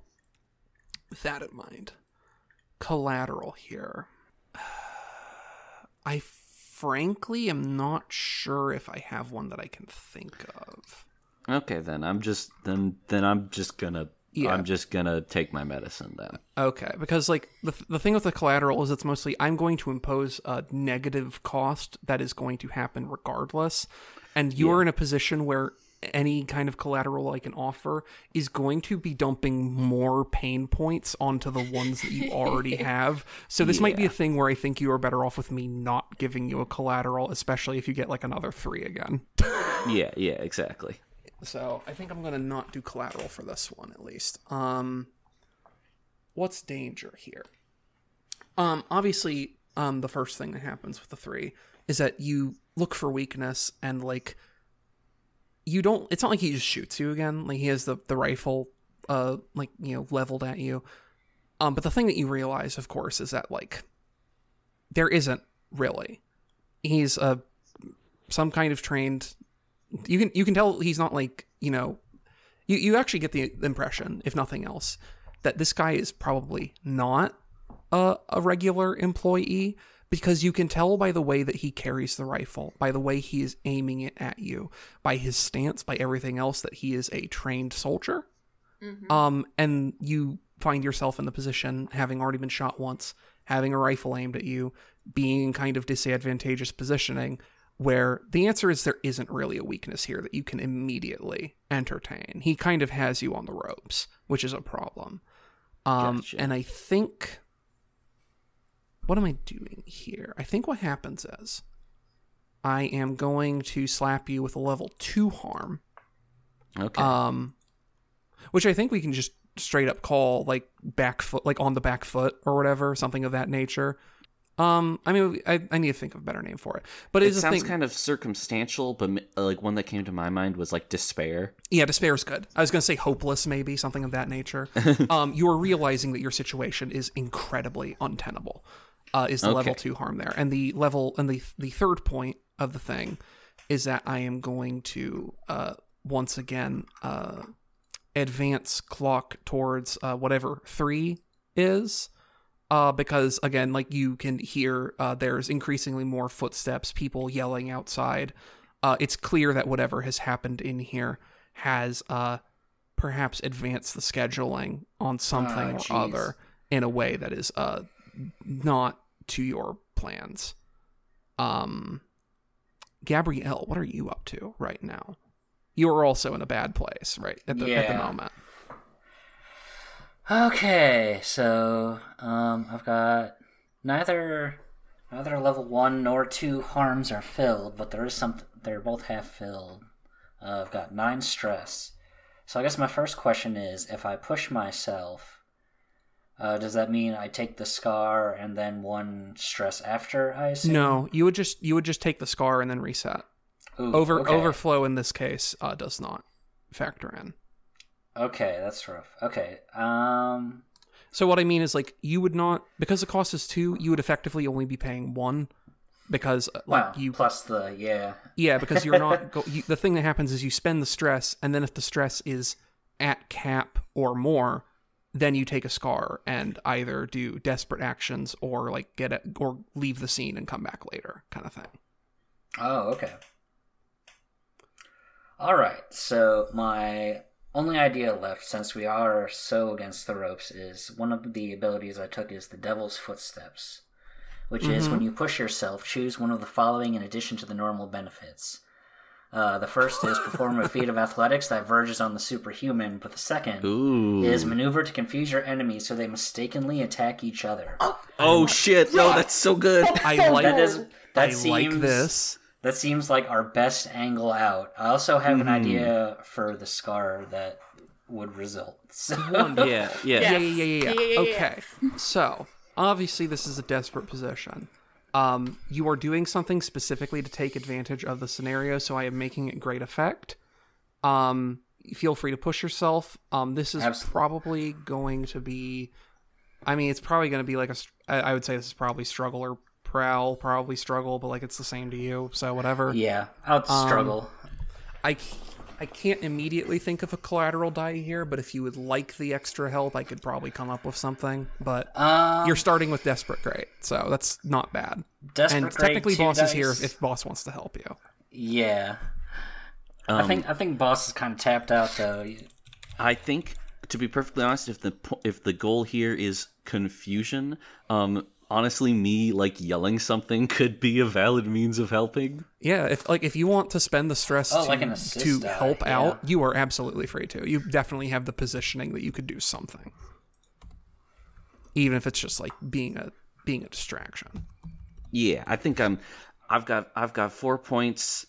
with that in mind, collateral here. I frankly am not sure if I have one that I can think of. Okay, then I'm just then then I'm just gonna Yeah. I'm just gonna take my medicine then. Okay, because like the the thing with the collateral is it's mostly I'm going to impose a negative cost that is going to happen regardless, and you're in a position where any kind of collateral I can offer is going to be dumping more pain points onto the ones that you already have. So this might be a thing where I think you are better off with me not giving you a collateral, especially if you get like another three again. Yeah, yeah, exactly. So I think I'm gonna not do collateral for this one at least. Um, what's danger here? Um, obviously, um, the first thing that happens with the three is that you look for weakness and like you don't. It's not like he just shoots you again. Like he has the the rifle, uh, like you know, leveled at you. Um, but the thing that you realize, of course, is that like there isn't really. He's a some kind of trained you can you can tell he's not like you know you you actually get the impression if nothing else that this guy is probably not a, a regular employee because you can tell by the way that he carries the rifle by the way he is aiming it at you by his stance by everything else that he is a trained soldier um and you find yourself in the position having already been shot once having a rifle aimed at you being in kind of disadvantageous positioning where the answer is there isn't really a weakness here that you can immediately entertain. He kind of has you on the ropes, which is a problem. Um, Gotcha. And I think. What am I doing here? I think what happens is I am going to slap you with a level 2 harm, Okay. um, which I think we can just straight up call like back foot, like on the back foot or whatever, something of that nature. Um, I mean, I, I need to think of a better name for it, but it sounds thing. kind of circumstantial, but like one that came to my mind was like despair. Yeah, despair is good. I was going to say hopeless, maybe something of that nature. um, you are realizing that your situation is incredibly untenable. Uh, is the level two harm there, and the level and the the third point of the thing is that I am going to uh, once again uh, advance clock towards uh, whatever three is. Uh, because again, like you can hear, uh, there's increasingly more footsteps, people yelling outside. Uh, it's clear that whatever has happened in here has uh, perhaps advanced the scheduling on something Ah, or other in a way that is uh, not to your plans. Um, Gabrielle, what are you up to right now? You are also in a bad place, right? At the, at the moment. Okay, so um, I've got neither neither level one nor two harms are filled, but there is some. They're both half filled. Uh, I've got nine stress. So I guess my first question is, if I push myself, uh, does that mean I take the scar and then one stress after? I assume. No, you would just you would just take the scar and then reset. Ooh, Over okay. overflow in this case uh, does not factor in. Okay, that's rough. Okay. Um. So what I mean is like you would not because the cost is two, you would effectively only be paying one because uh, like Wow. you plus the yeah. yeah because you're not go, you, the thing that happens is you spend the stress and then if the stress is at cap or more then you take a scar and either do desperate actions or like get it or leave the scene and come back later kind of thing. Oh, okay. All right. So my only idea left, since we are so against the ropes, is one of the abilities I took is the Devil's Footsteps, which is mm-hmm. when you push yourself, choose one of the following in addition to the normal benefits. Uh, the first is perform a feat of athletics that verges on the superhuman, but the second Ooh. is maneuver to confuse your enemies so they mistakenly attack each other. oh shit! No, that's so good. I like that is that I seems like this. That seems like our best angle out. I also have Mm-hmm. an idea for the scar that would result. So, yeah, yeah. Yeah, yeah, yeah, yeah, yeah. Yeah, yeah, yeah, Okay. So, obviously this is a desperate position. Um, you are doing something specifically to take advantage of the scenario, so I am making it great effect. Um, feel free to push yourself. Um, this is Absolutely. probably going to be I mean, it's probably going to be like a I would say this is probably struggle or prowl, probably struggle, but like it's the same to you, so whatever. yeah, I'll Um, struggle. I, I can't immediately think of a collateral die here, but if you would like the extra help, I could probably come up with something. But Um, you're starting with desperate great, so that's not bad. desperate and grade technically, two boss is here if, if boss wants to help you. yeah, Um, I think I think boss is kind of tapped out though. I think, to be perfectly honest, if the if the goal here is confusion, um, honestly, me like yelling something could be a valid means of helping. Yeah, if like if you want to spend the stress Oh, to, like to die, help yeah. out, you are absolutely free to. You definitely have the positioning that you could do something, even if it's just like being a being a distraction. Yeah, I think I'm. I've got I've got four points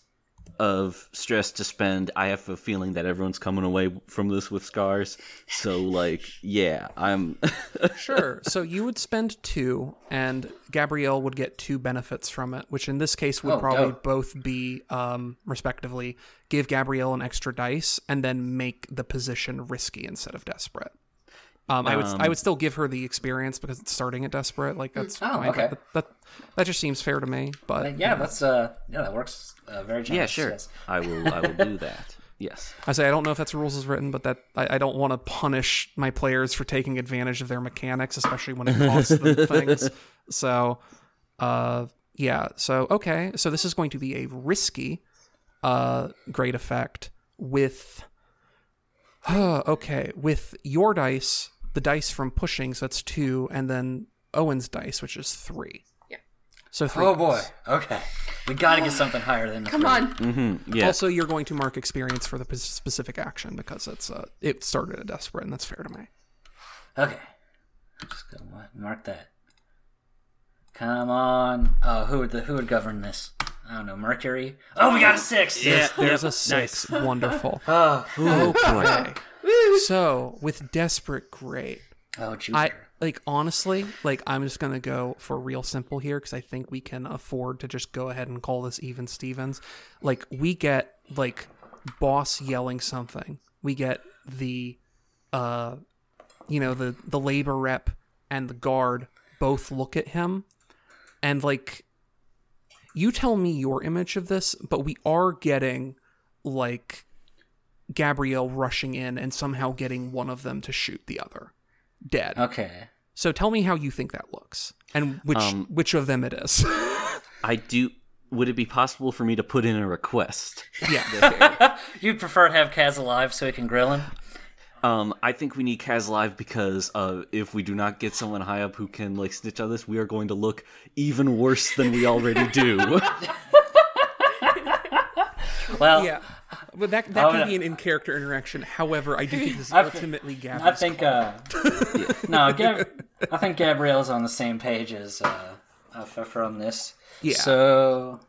of stress to spend. I have a feeling that everyone's coming away from this with scars. So like, yeah, I'm. Sure. so you would spend two, and Gabrielle would get two benefits from it, which in this case would Oh, probably dope. both be, um, respectively, give Gabrielle an extra dice and then make the position risky instead of desperate. Um, I would I Um, would still give her the experience because it's starting at desperate. Like that's Oh, fine. okay. That, that that just seems fair to me. But Like, yeah, that's uh, yeah, that works uh, very generous. yeah, sure. yes. I will. I will do that. Yes. I say I don't know if that's rules as written, but that I, I don't want to punish my players for taking advantage of their mechanics, especially when it costs them things. So, uh, yeah. So okay. So this is going to be a risky, uh, great effect with. okay, with your dice, the dice from pushing, so that's two, and then Owen's dice, which is three. Yeah. So three. Oh boy. dice. Okay, we got to get something higher than the Come three. on. Mm-hmm. Yeah. Also, you're going to mark experience for the p- specific action because it's uh, it started a desperate, and that's fair to me. Okay, just go ma- mark that. Come on. Oh, who would the who would govern this? I don't know. Mercury. Oh, we got a six. Yeah. There's Yep, a six. Nice. Wonderful. Oh, Okay. So with desperate, great. oh, Jupiter. I like honestly, like I'm just gonna go for real simple here because I think we can afford to just go ahead and call this even Stevens. Like we get like boss yelling something. We get the uh you know, the the labor rep and the guard both look at him and like you tell me your image of this, but we are getting like Gabrielle rushing in and somehow getting one of them to shoot the other dead. Okay. So tell me how you think that looks and which Um, which of them it is. I do. Would it be possible for me to put in a request? yeah. You'd prefer to have Kaz alive so we can grill him? Um, I think we need Kaz live because uh, if we do not get someone high up who can like snitch on this, we are going to look even worse than we already do. Well, Yeah. But that that can be an in character interaction. However, I do think this is I thi- ultimately Gavin's I think uh, no, Gab- I think Gabrielle's on the same page as uh, uh, Pfeffer on this. Yeah. So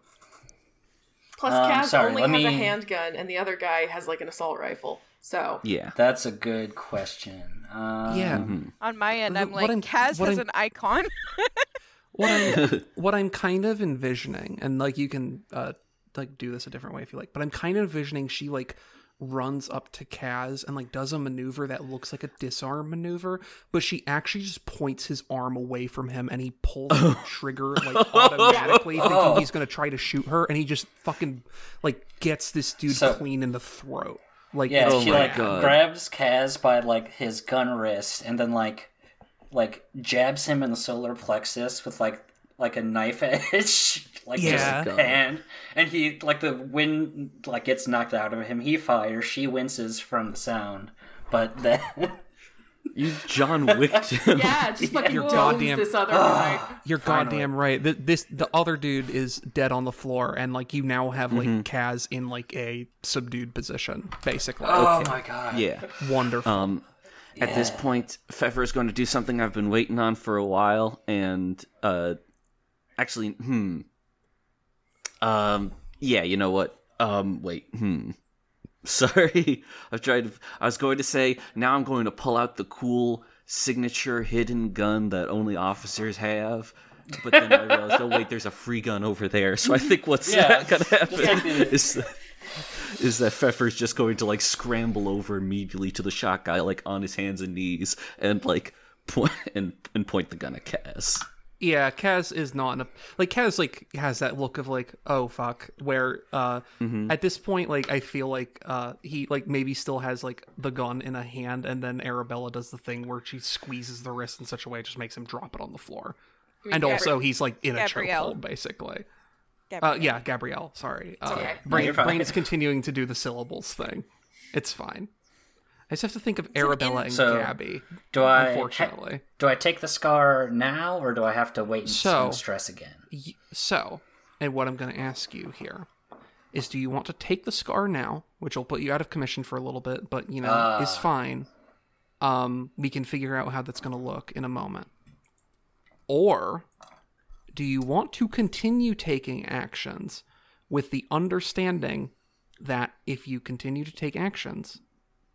Plus, Um, Kaz sorry, only let has a handgun, and the other guy has like an assault rifle. So yeah. that's a good question. Um, Yeah. On my end, I'm what like, I'm- Kaz what has I'm- an icon. what I'm what I'm kind of envisioning, and like you can uh like do this a different way if you like, but I'm kind of envisioning she like runs up to Kaz and like does a maneuver that looks like a disarm maneuver, but she actually just points his arm away from him and he pulls the trigger like automatically thinking he's gonna try to shoot her and he just fucking like gets this dude So- clean in the throat. Like Yeah, Oh she like God. grabs Kaz by like his gun wrist and then like like jabs him in the solar plexus with like like a knife edge, like Yeah. just hand, and he like the wind like gets knocked out of him. He fires, she winces from the sound, but then You John Wicked him. yeah, just fucking You're goddamn- this other guy. You're Finally. goddamn right. Th- This the other dude is dead on the floor, and like you now have like Kaz in like a subdued position, basically. oh my god, Yeah. Wonderful. Um, At this point, Pfeffer is going to do something I've been waiting on for a while, and uh, actually, hmm, um, yeah, you know what? Um, wait, hmm. Sorry, I've tried. To, I was going to say now I'm going to pull out the cool signature hidden gun that only officers have. But then I realized, oh wait, there's a free gun over there. So I think what's Yeah, gonna happen take the- is is that Pfeffer's just going to like scramble over immediately to the shot guy, like on his hands and knees, and like point and, and point the gun at Kaz. Yeah, Kaz is not in a like Kaz like has that look of like oh fuck where uh at this point like I feel like uh he like maybe still has like the gun in a hand and then Arabella does the thing where she squeezes the wrist in such a way it just makes him drop it on the floor. And Gabri- also he's like in a Gabrielle. chokehold basically. Uh, yeah, Gabrielle. Sorry. Uh, okay. Brain, you're fine. Brain's continuing to do the syllables thing. It's fine. I just have to think of Arabella and So, Gabby. Do I Unfortunately. do I take the scar now, or do I have to wait and So- stress again? Y- So, and what I'm going to ask you here is do you want to take the scar now, which will put you out of commission for a little bit, but you know, is Ah. fine. Um, we can figure out how that's going to look in a moment. Or do you want to continue taking actions with the understanding that if you continue to take actions,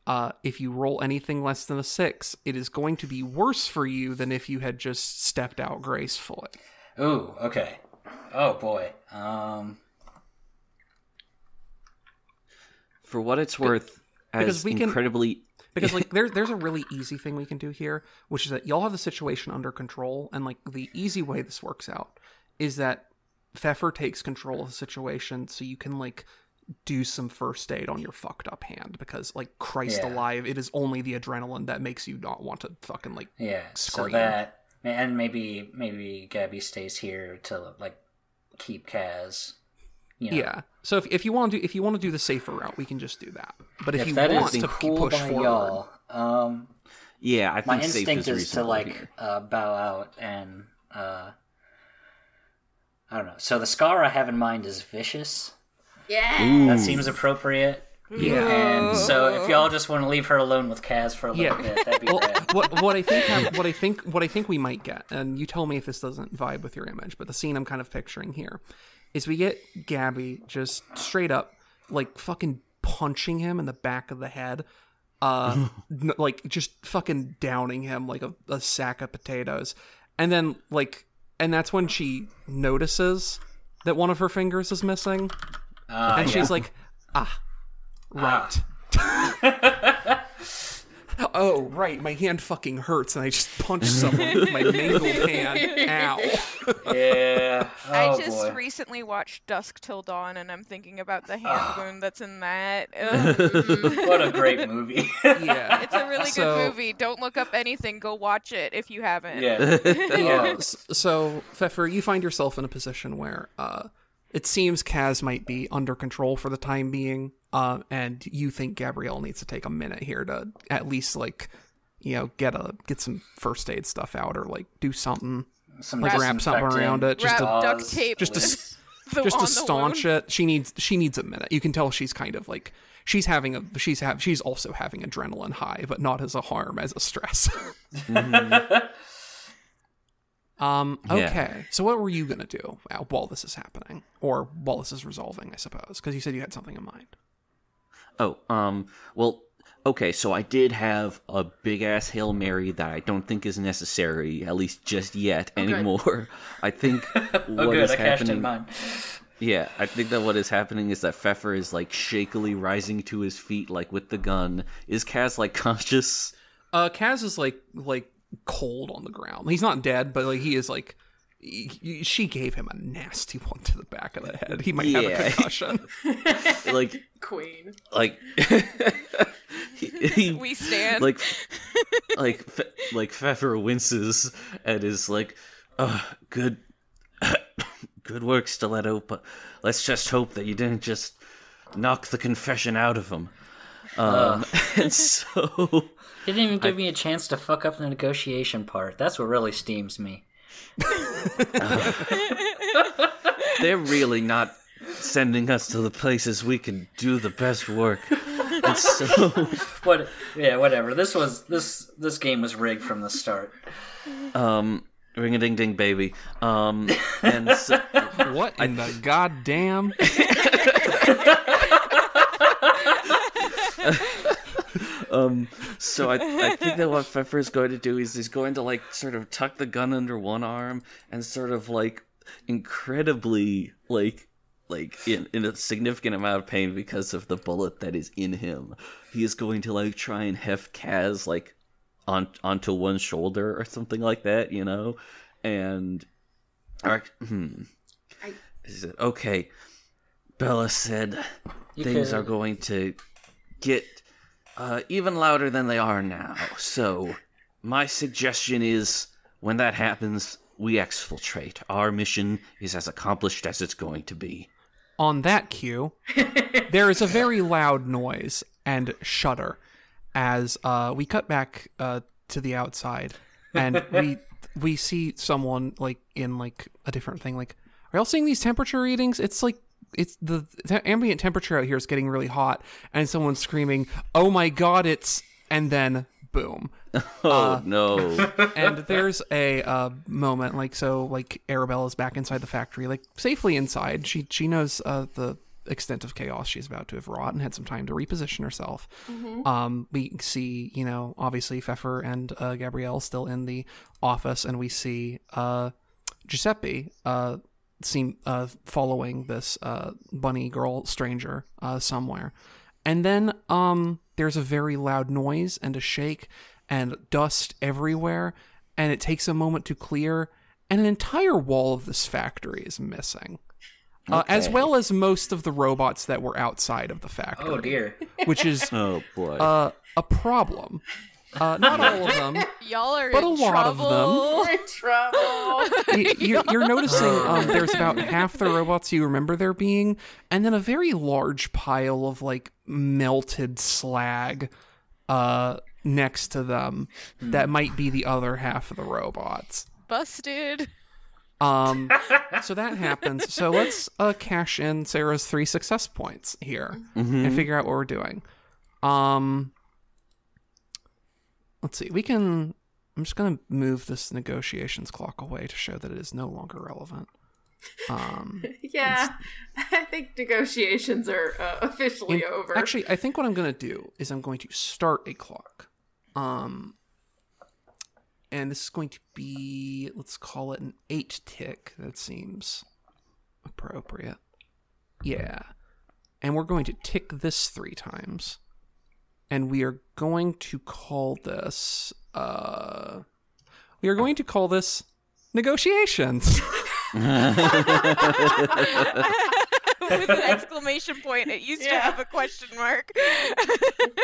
uh, if you roll anything less than a six, it is going to be worse for you than if you had just stepped out gracefully. Ooh, okay. Oh boy. Um, For what it's worth, because as we can- incredibly because like there, there's a really easy thing we can do here which is that y'all have the situation under control and like the easy way this works out is that pfeffer takes control of the situation so you can like do some first aid on your fucked up hand because like christ Yeah. alive it is only the adrenaline that makes you not want to fucking like yeah. So that and maybe maybe Gabby stays here to like keep Kaz. You know, yeah so if, if you want to do if you want to do the safer route we can just do that but if, If you that want is to cool push forward y'all, um, yeah, I think my safe instinct is, to like uh, bow out and uh, I don't know. So the scar I have in mind is vicious. Yeah. That seems appropriate. yeah And so if y'all just want to leave her alone with Kaz for a little Yeah. bit, that'd be well, great. what what I think hap- what I think what I think we might get, and you tell me if this doesn't vibe with your image, but the scene I'm kind of picturing here is we get Gabby just straight up like fucking punching him in the back of the head, uh, n- like just fucking downing him like a, a sack of potatoes, and then like, and that's when she notices that one of her fingers is missing, Uh, and yeah. she's like, ah, right. oh, right. My hand fucking hurts, and I just punched someone with my mangled hand. Ow. yeah. I Oh, just boy. recently watched Dusk Till Dawn, and I'm thinking about the hand wound that's in that. What a great movie. Yeah. it's a really So- good movie. Don't look up anything. Go watch it if you haven't. yeah. yeah. Oh. So, Pfeffer, you find yourself in a position where uh, it seems Kaz might be under control for the time being, uh, and you think Gabrielle needs to take a minute here to at least like, you know, get a get some first aid stuff out or like do something. Some Like wrap something around it, just Wrap to- duct tape. just to with the, just to staunch wound. it. She needs she needs a minute. You can tell she's kind of like she's having a she's have she's also having adrenaline high but not as a harm as a stress um Yeah. okay so what were you gonna do while this is happening or while this is resolving i suppose because you said you had something in mind Oh, um, well, okay, so I did have a big ass Hail Mary that I don't think is necessary, at least just yet, anymore. I think what Oh, good. is I happening. Yeah, I think that what is happening is that Pfeffer is like shakily rising to his feet, like with the gun. Is Kaz like conscious? uh kaz is like like cold on the ground he's not dead but like he is like he- he- she gave him a nasty one to the back of the head. He might have a concussion. Like, Queen. like, he, he- We stand. like, like, Fe- like Pfeffer winces and is like, "Uh, good, good work, Stiletto. But let's just hope that you didn't just knock the confession out of him." Um, and so, He didn't even give me a chance to fuck up the negotiation part. That's what really steams me. they're really not sending us to the places we can do the best work. And so, What? Yeah, whatever. This was this this game was rigged from the start. um, ring a ding ding, baby. Um, and so, What in the goddamn? Um, so I, I think that what Pfeffer is going to do is he's going to like sort of tuck the gun under one arm and sort of like incredibly like like in, in a significant amount of pain because of the bullet that is in him. He is going to like try and heft Kaz like on onto one shoulder or something like that, you know, and or, hmm. I- Is it okay? Bella said You things could- are going to get uh, even louder than they are now. So, my suggestion is when that happens, we exfiltrate. Our mission is as accomplished as it's going to be. On that cue, there is a very loud noise and shudder as uh, we cut back uh, to the outside, and we we see someone like in like a different thing. Like, are y'all seeing these temperature readings? It's like it's the, the ambient temperature out here is getting really hot, and someone's screaming, "Oh my god, it's!" And then boom. Oh no. and there's a uh, moment like so like Arabella's back inside the factory like safely inside she she knows uh, the extent of chaos she's about to have wrought and had some time to reposition herself um we see you know obviously Pfeffer and uh, Gabrielle still in the office and we see uh Giuseppe uh seem uh following this uh bunny girl stranger uh somewhere and then um there's a very loud noise and a shake and dust everywhere and it takes a moment to clear and an entire wall of this factory is missing uh, as well as most of the robots that were outside of the factory Oh dear. which is Oh boy. uh, a problem uh, not all of them Y'all are But in a lot of them. trouble. We're in trouble. Y- you're, you're noticing um, there's about half the robots you remember there being, and then a very large pile of like melted slag uh, next to them that might be the other half of the robots. Busted. Um, so that happens. So let's uh, cash in Sarah's three success points here Mhm. and figure out what we're doing. Um, let's see. We can. I'm just gonna move this negotiations clock away to show that it is no longer relevant. Um, yeah, I think negotiations are uh, officially over. Actually, I think what I'm gonna do is I'm going to start a clock. Um, and this is going to be let's call it an eight tick. That seems appropriate. Yeah, and we're going to tick this three times, and we are going to call this. Uh, we are going to call this negotiations. With an exclamation point. It used to have a question mark.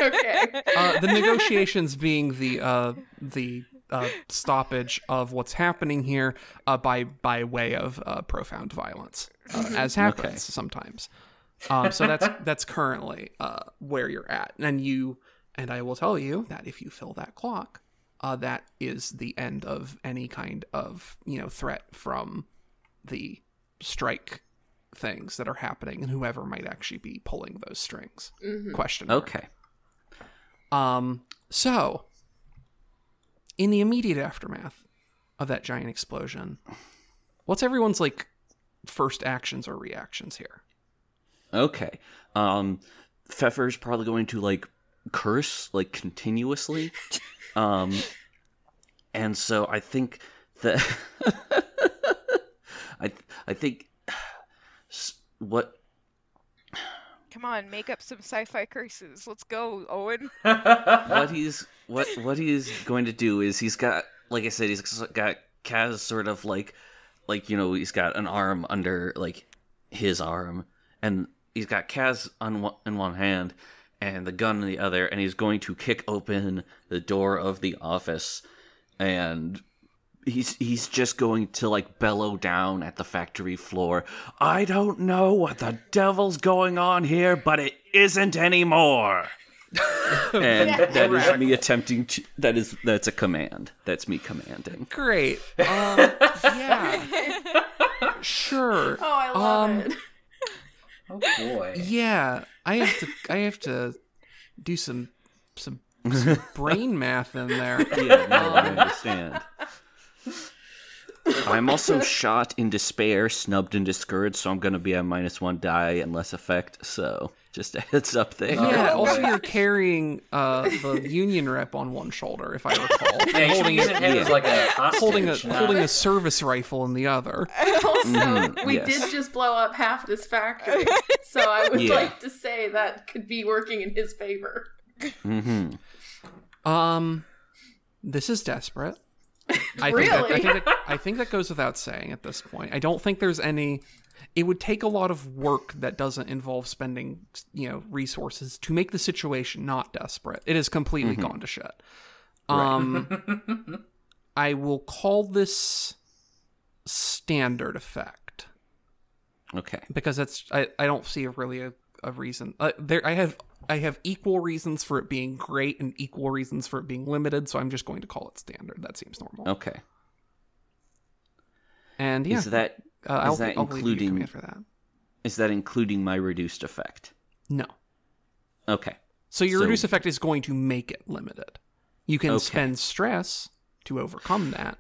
okay. uh, the negotiations being the uh, the uh, stoppage of what's happening here uh, by by way of uh, profound violence, uh, as happens Okay. sometimes. Um, so that's that's currently uh, where you're at, and you and I will tell you that if you fill that clock, uh, that is the end of any kind of you know threat from the strike things that are happening, and whoever might actually be pulling those strings. Question. mark. okay. Um, so, in the immediate aftermath of that giant explosion, what's everyone's like first actions or reactions here? Okay. Um Pfeffer's probably going to like curse like continuously. Um and so I think that I I think what Come on, make up some sci-fi curses. Let's go, Owen. what he's what what he's going to do is he's got like I said he's got Kaz sort of like like you know he's got an arm under like his arm and he's got Kaz on one, in one hand and the gun in the other and he's going to kick open the door of the office and he's he's just going to like bellow down at the factory floor. I don't know what the devil's going on here, but it isn't anymore. and that is me attempting to that is that's a command. That's me commanding. Great. Um, yeah. Sure. Oh, I love Um, it. Oh boy. Yeah, I have to. I have to do some some, some brain math in there. Yeah, no, I um, understand. I'm also shot in despair, snubbed and discouraged, so I'm gonna be a minus one die and less effect, so just a heads up thing. Yeah. Also, you're carrying uh, the union rep on one shoulder, if I recall, Yeah, you holding use it yeah. like a hostage. holding a not- holding a service rifle in the other. Also, Mhm, we yes. did just blow up half this factory, so I would Yeah. like to say that could be working in his favor. hmm Um, this is desperate. I think that, I Really? think that, I think that goes without saying at this point. I don't think there's any. It would take a lot of work that doesn't involve spending, you know, resources to make the situation not desperate. It has completely gone to shit. Um, I will call this standard effect Okay. because that's I, I don't see a really a, a reason. Uh, there I have I have equal reasons for it being great and equal reasons for it being limited, so I'm just going to call it standard. That seems normal. Okay. And yeah, Is that uh, I'll, is that I'll leave you including- command for that. is that including my reduced effect? No. Okay. So your So- reduce effect is going to make it limited. You can Okay. spend stress to overcome that,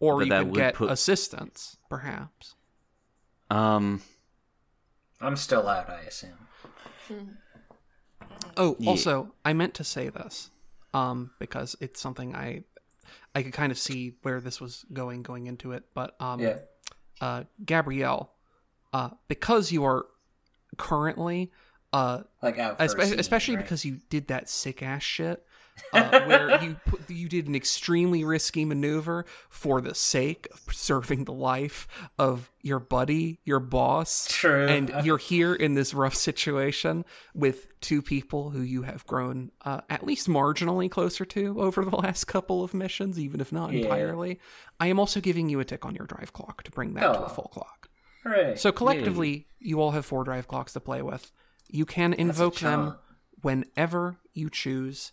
or But you that can would get put- assistance, perhaps. Um. I'm still out, I assume. Oh, Yeah. also, I meant to say this, um, because it's something I, I could kind of see where this was going going into it, but um, Yeah. Uh, Gabrielle, uh, because you are currently uh Like a scene, especially right? because you did that sick ass shit uh, where you put, you did an extremely risky maneuver for the sake of preserving the life of your buddy, your boss, True. and you're here in this rough situation with two people who you have grown uh, at least marginally closer to over the last couple of missions, even if not Yeah. entirely. I am also giving you a tick on your drive clock to bring that to Oh. a full clock. Hooray. So collectively, you all have four drive clocks to play with. You can invoke them whenever you choose,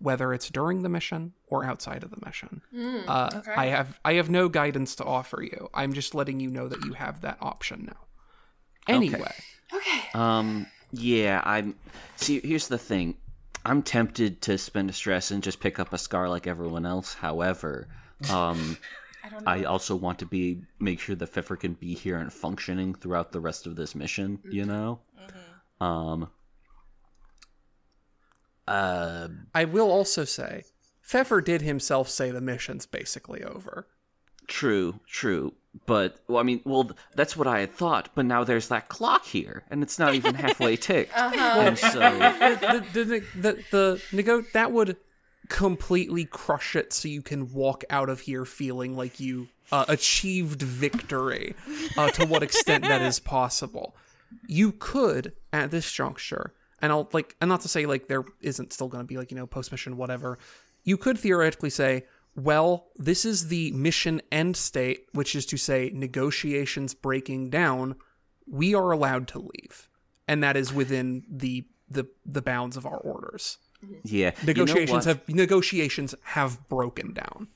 whether it's during the mission or outside of the mission. uh, okay. I have I have no guidance to offer you. I'm just letting you know that you have that option now. Anyway, Okay. Um. Yeah. I'm. See. Here's the thing. I'm tempted to spend a stress and just pick up a scar like everyone else. However, um, I. I also want to be make sure that Pfeffer can be here and functioning throughout the rest of this mission. You know. Um. Uh. I will also say, Pfeffer did himself say the mission's basically over. True, true. But well, I mean, well, that's what I had thought. But now there's that clock here, and it's not even halfway ticked. Uh-huh. And so, the the the, the, the nego- that would completely crush it so you can walk out of here feeling like you uh, achieved victory uh, to what extent that is possible you could at this juncture and i'll like and not to say like there isn't still going to be like you know post mission whatever. You could theoretically say well this is the mission end state which is to say negotiations breaking down we are allowed to leave. And that is within the the the bounds of our orders. Yeah, negotiations you know have negotiations have broken down.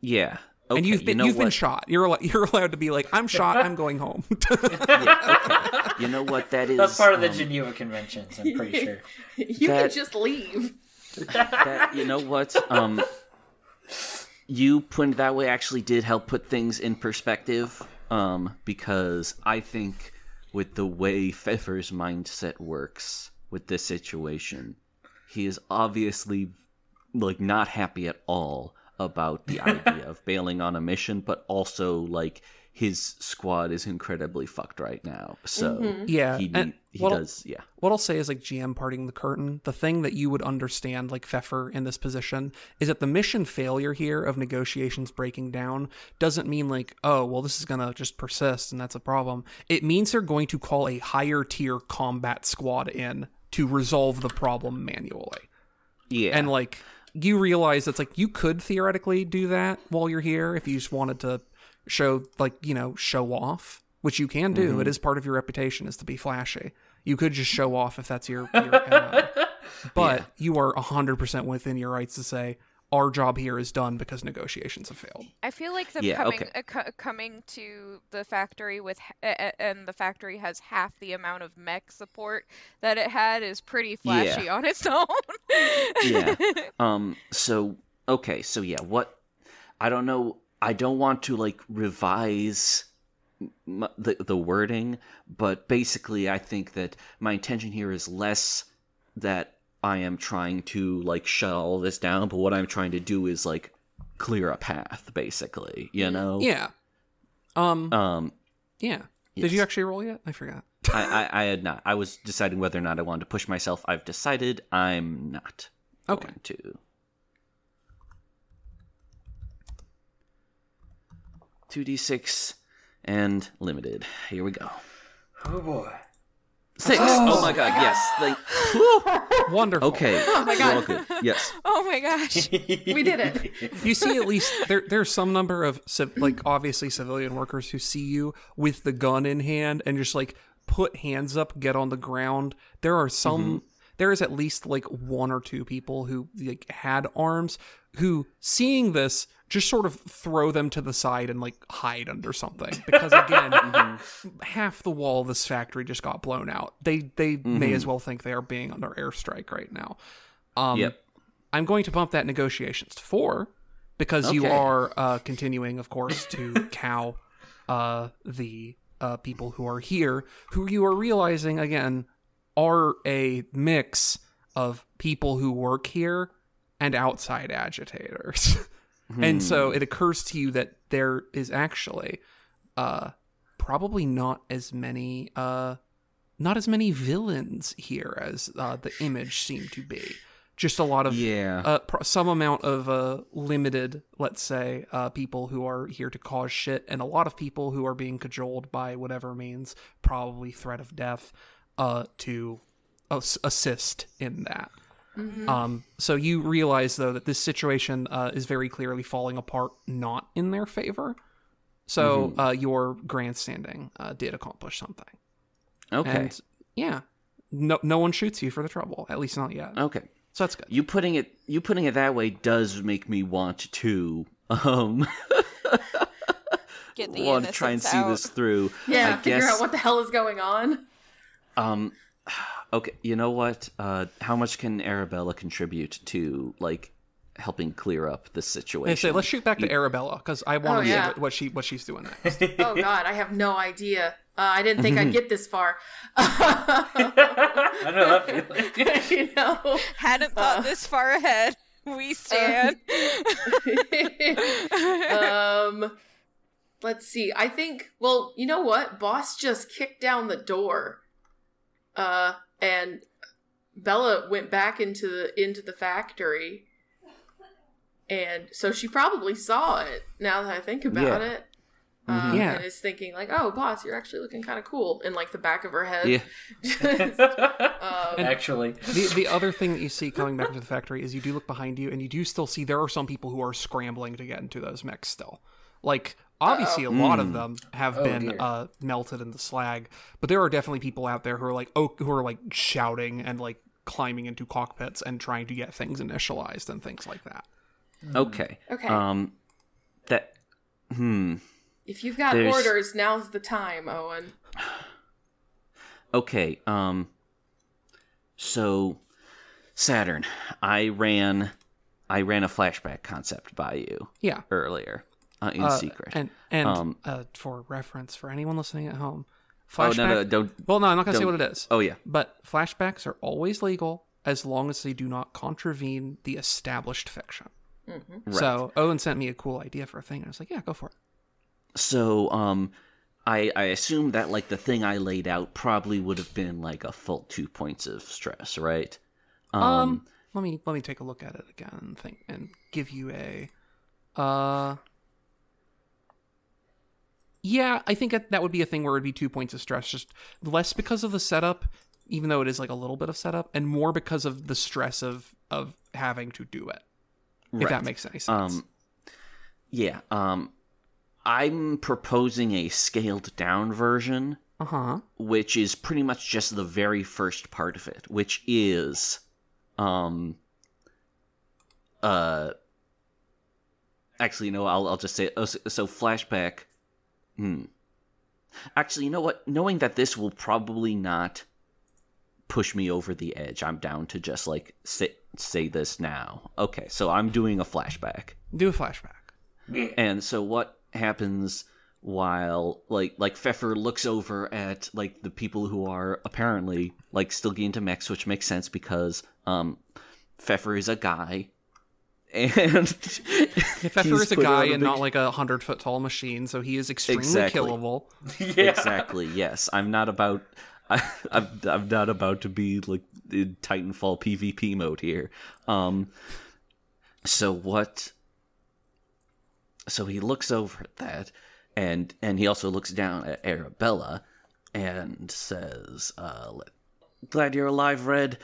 Yeah. Okay, and you've been you know you've been shot you're al- you're allowed to be like i'm shot i'm going home You know what that is? That's part of the um, Geneva Conventions, I'm pretty sure. you that- can just leave. that you know what um you putting it that way actually did help put things in perspective um because i think with the way pfeffer's mindset works with this situation he is obviously like not happy at all about the idea of bailing on a mission but also like his squad is incredibly fucked right now. So mm-hmm. yeah he and he what I'll- does yeah. what I'll say is like GM parting the curtain, the thing that you would understand like Pfeffer in this position is that the mission failure here of negotiations breaking down doesn't mean like, oh, well, this is gonna just persist and that's a problem. It means they're going to call a higher tier combat squad in to resolve the problem manually. yeah. And like you realize it's like you could theoretically do that while you're here if you just wanted to show like, you know, show off, which you can do. Mm-hmm. It is part of your reputation is to be flashy. You could just show off if that's your, your. But you are 100% within your rights to say our job here is done because negotiations have failed. I feel like them Yeah, coming okay. uh, co- coming to the factory with h- a- a- and the factory has half the amount of mech support that it had is pretty flashy on its own. Yeah. Um. So okay. So yeah. What? I don't know. I don't want to like revise m- the the wording, but basically, I think that my intention here is less that I am trying to like shut all this down, but what I'm trying to do is like clear a path, basically. You know. Yeah. Um, Um. yeah. Did you actually roll yet? I forgot. I, I I had not. I was deciding whether or not I wanted to push myself. I've decided I'm not. Okay. Going to. 2d6 and limited. Here we go. Oh boy. Six. Oh. oh, my god, yes. Thank- Wonderful. okay. Oh my god. good. Yes. oh my gosh. We did it. you see at least there there's some number of like obviously civilian workers who see you with the gun in hand and just like put hands up get on the ground there are some mm-hmm. there is at least like one or two people who like had arms who seeing this just sort of throw them to the side and like hide under something. Because again half the wall of this factory just got blown out. They they may as well think they are being under airstrike right now. Um Yep. i'm going to bump that negotiations to four because you are uh continuing of course to cow uh the uh people who are here who you are realizing again are a mix of people who work here and outside agitators. and so it occurs to you that there is actually uh probably not as many uh not as many villains here as uh, the image seemed to be. Just a lot of Yeah. uh, pro- some amount of uh, limited, let's say, uh, people who are here to cause shit, and a lot of people who are being cajoled by whatever means, probably threat of death, uh, to as- assist in that. Um, so you realize though that this situation uh, is very clearly falling apart, not in their favor. So uh, your grandstanding uh, did accomplish something, okay. and yeah, no no one shoots you for the trouble, at least not yet. okay. So that's good. You putting it you putting it that way does make me want to um Get the want to try and innocents see this through. Yeah, I figure guess out what the hell is going on. um okay, you know what? Uh how much can Arabella contribute to like helping clear up the situation? They say let's shoot back to Arabella because I want Oh, to yeah. see what, what she what she's doing next. Oh God, I have no idea. Uh, I didn't think I'd get this far. I know that feeling. you know. Hadn't thought this far ahead. We stand. um, let's see. I think. Well, you know what? Boss just kicked down the door. Uh, and Bella went back into the into the factory, and so she probably saw it. Now that I think about Yeah. it. Uh, Yeah. and is thinking like, "Oh, boss, you're actually looking kind of cool." In like the back of her head. Yeah. Just, um, Actually, the the other thing that you see coming back into the factory is you do look behind you and you do still see there are some people who are scrambling to get into those mechs still. Like obviously a lot of them have Oh, been dear. uh, melted into slag, but there are definitely people out there who are like oh who are like shouting and like climbing into cockpits and trying to get things initialized and things like that. Okay. Okay. Um that hmm. if you've got there's- orders, now's the time, Owen. Okay, um so Saturn, I ran I ran a flashback concept by you Yeah. earlier uh, in Uh, secret. And and Um, uh, for reference for anyone listening at home, oh flashback. no no don't well, no, I'm not gonna say what it is. Oh yeah. But flashbacks are always legal as long as they do not contravene the established fiction. Mm-hmm. Right. So Owen sent me a cool idea for a thing, and I was like, "Yeah, go for it." So, um, I I assume that like the thing I laid out probably would have been like a full two points of stress, right? Um, let me let me take a look at it again and think and give you a, uh, yeah, I think that that would be a thing where it'd be two points of stress, just less because of the setup, even though it is like a little bit of setup, and more because of the stress of of having to do it. If that makes any sense. Um, yeah. Um, I'm proposing a scaled down version, uh huh. which is pretty much just the very first part of it, which is, um, uh, actually, no, I'll I'll just say oh, so, so flashback. Hmm. Actually, you know what? Knowing that this will probably not push me over the edge, I'm down to just like say say this now. Okay, so I'm doing a flashback. Do a flashback. And so what happens while like like Pfeffer looks over at like the people who are apparently like still getting to mechs, which makes sense because um Pfeffer is a guy. And Yeah, Pfeffer he's is a guy on and big- not like a hundred foot tall machine, so he is extremely Exactly. killable. yeah. Exactly. Yes, I'm not about. I, I'm I'm not about to be like in Titanfall PvP mode here. Um. So what? So he looks over at that, and and he also looks down at Arabella, and says, uh, "Glad you're alive, Red.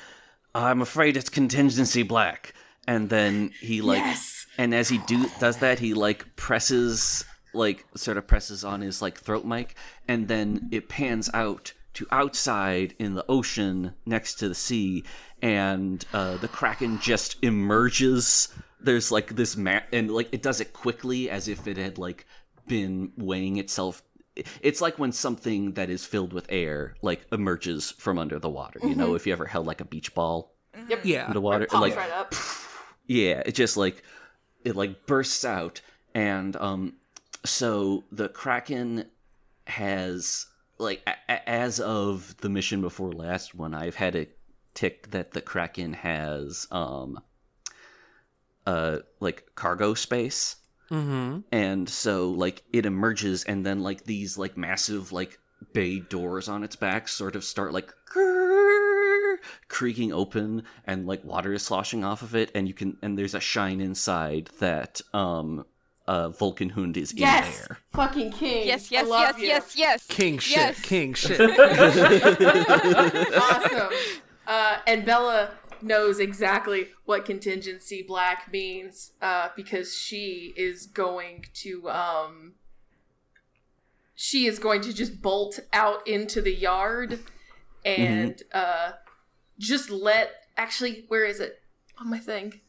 I'm afraid it's contingency black." And then he like Yes. and as he do does that he like presses like sort of presses on his like throat mic and then it pans out to outside in the ocean next to the sea, and uh, the kraken just emerges. There's like this map, and like it does it quickly, as if it had like been weighing itself. It's like when something that is filled with air like emerges from under the water. You know, if you ever held like a beach ball Yep. Yeah. in the water, Pops like right up. Yeah, it just like it like bursts out, and um, so the kraken has like a- a- as of the mission before last one, I've had it tick that the kraken has um, uh, like cargo space, Mm-hmm. and so like it emerges, and then like these like massive like bay doors on its back sort of start like creaking open and like water is sloshing off of it and you can and there's a shine inside that um uh Vulcan Hund is Yes, in there. fucking king. Yes, yes, yes, you. yes, yes. King shit. Yes. King shit. awesome. Uh, and Bella knows exactly what contingency black means uh, because she is going to um, she is going to just bolt out into the yard and uh, just let actually where is it on my thing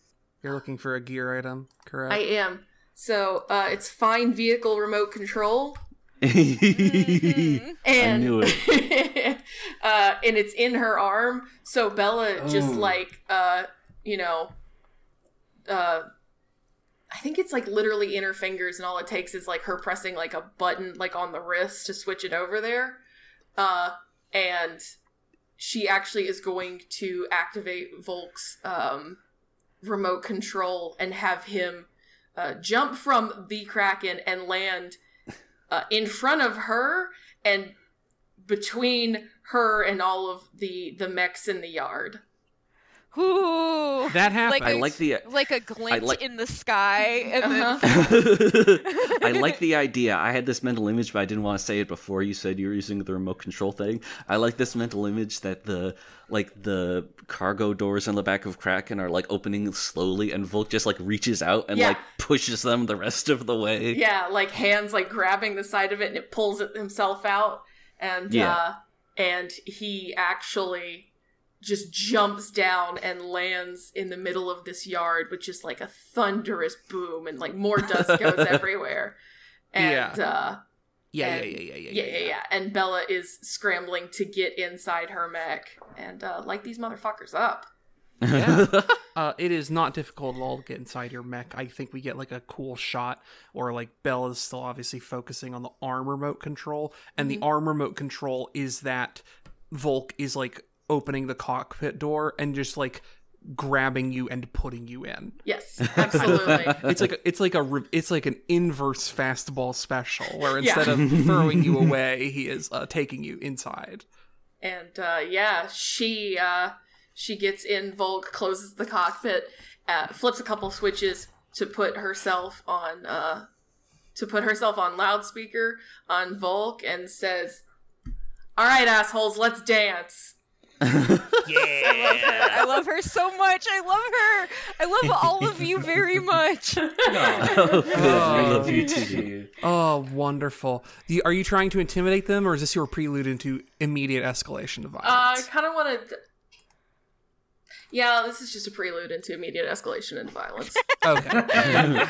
You're looking for a gear item, correct? I am so uh, it's find vehicle remote control and knew uh, and it's in her arm. So Bella just Ooh. like uh, you know, uh, I think it's like literally in her fingers, and all it takes is like her pressing like a button like on the wrist to switch it over there, uh, and she actually is going to activate Volk's um, remote control and have him uh, jump from the Kraken and land uh, in front of her and between her and all of the the mechs in the yard. Ooh. that happened. Like I like the like a glint like- in the sky and Uh-huh. then I like the idea. I had this mental image, but I didn't want to say it before you said you were using the remote control thing. I like this mental image that the like the cargo doors on the back of Kraken are like opening slowly, and Volk just like reaches out and Yeah. like pushes them the rest of the way. Yeah, like hands like grabbing the side of it and it pulls it himself out and Yeah. uh and he actually just jumps down and lands in the middle of this yard with just like a thunderous boom and like more dust goes everywhere. And uh yeah, yeah, and- yeah, yeah, yeah, yeah, yeah, yeah. And Bella is scrambling to get inside her mech and uh light these motherfuckers up. Yeah. Uh, it is not difficult at all to get inside your mech. I think we get like a cool shot, or like Bella's still obviously focusing on the arm remote control, and the arm remote control is that Volk is like opening the cockpit door and just like grabbing you and putting you in. Yes, absolutely. It's like a, it's like a it's like an inverse fastball special where Yeah. instead of throwing you away, he is uh, taking you inside. and uh, yeah, she uh, she gets in. Volk closes the cockpit, uh, flips a couple switches to put herself on uh, to put herself on loudspeaker on Volk, and says, "All right, assholes, let's dance." Yeah. I love her so much. I love her. I love all of you very much. Oh, good. Oh. We love you too. too. Oh, wonderful. You, are you trying to intimidate them, or is this your prelude into immediate escalation of Uh, I kind of want to. Yeah, this is just a prelude into immediate escalation and violence. okay.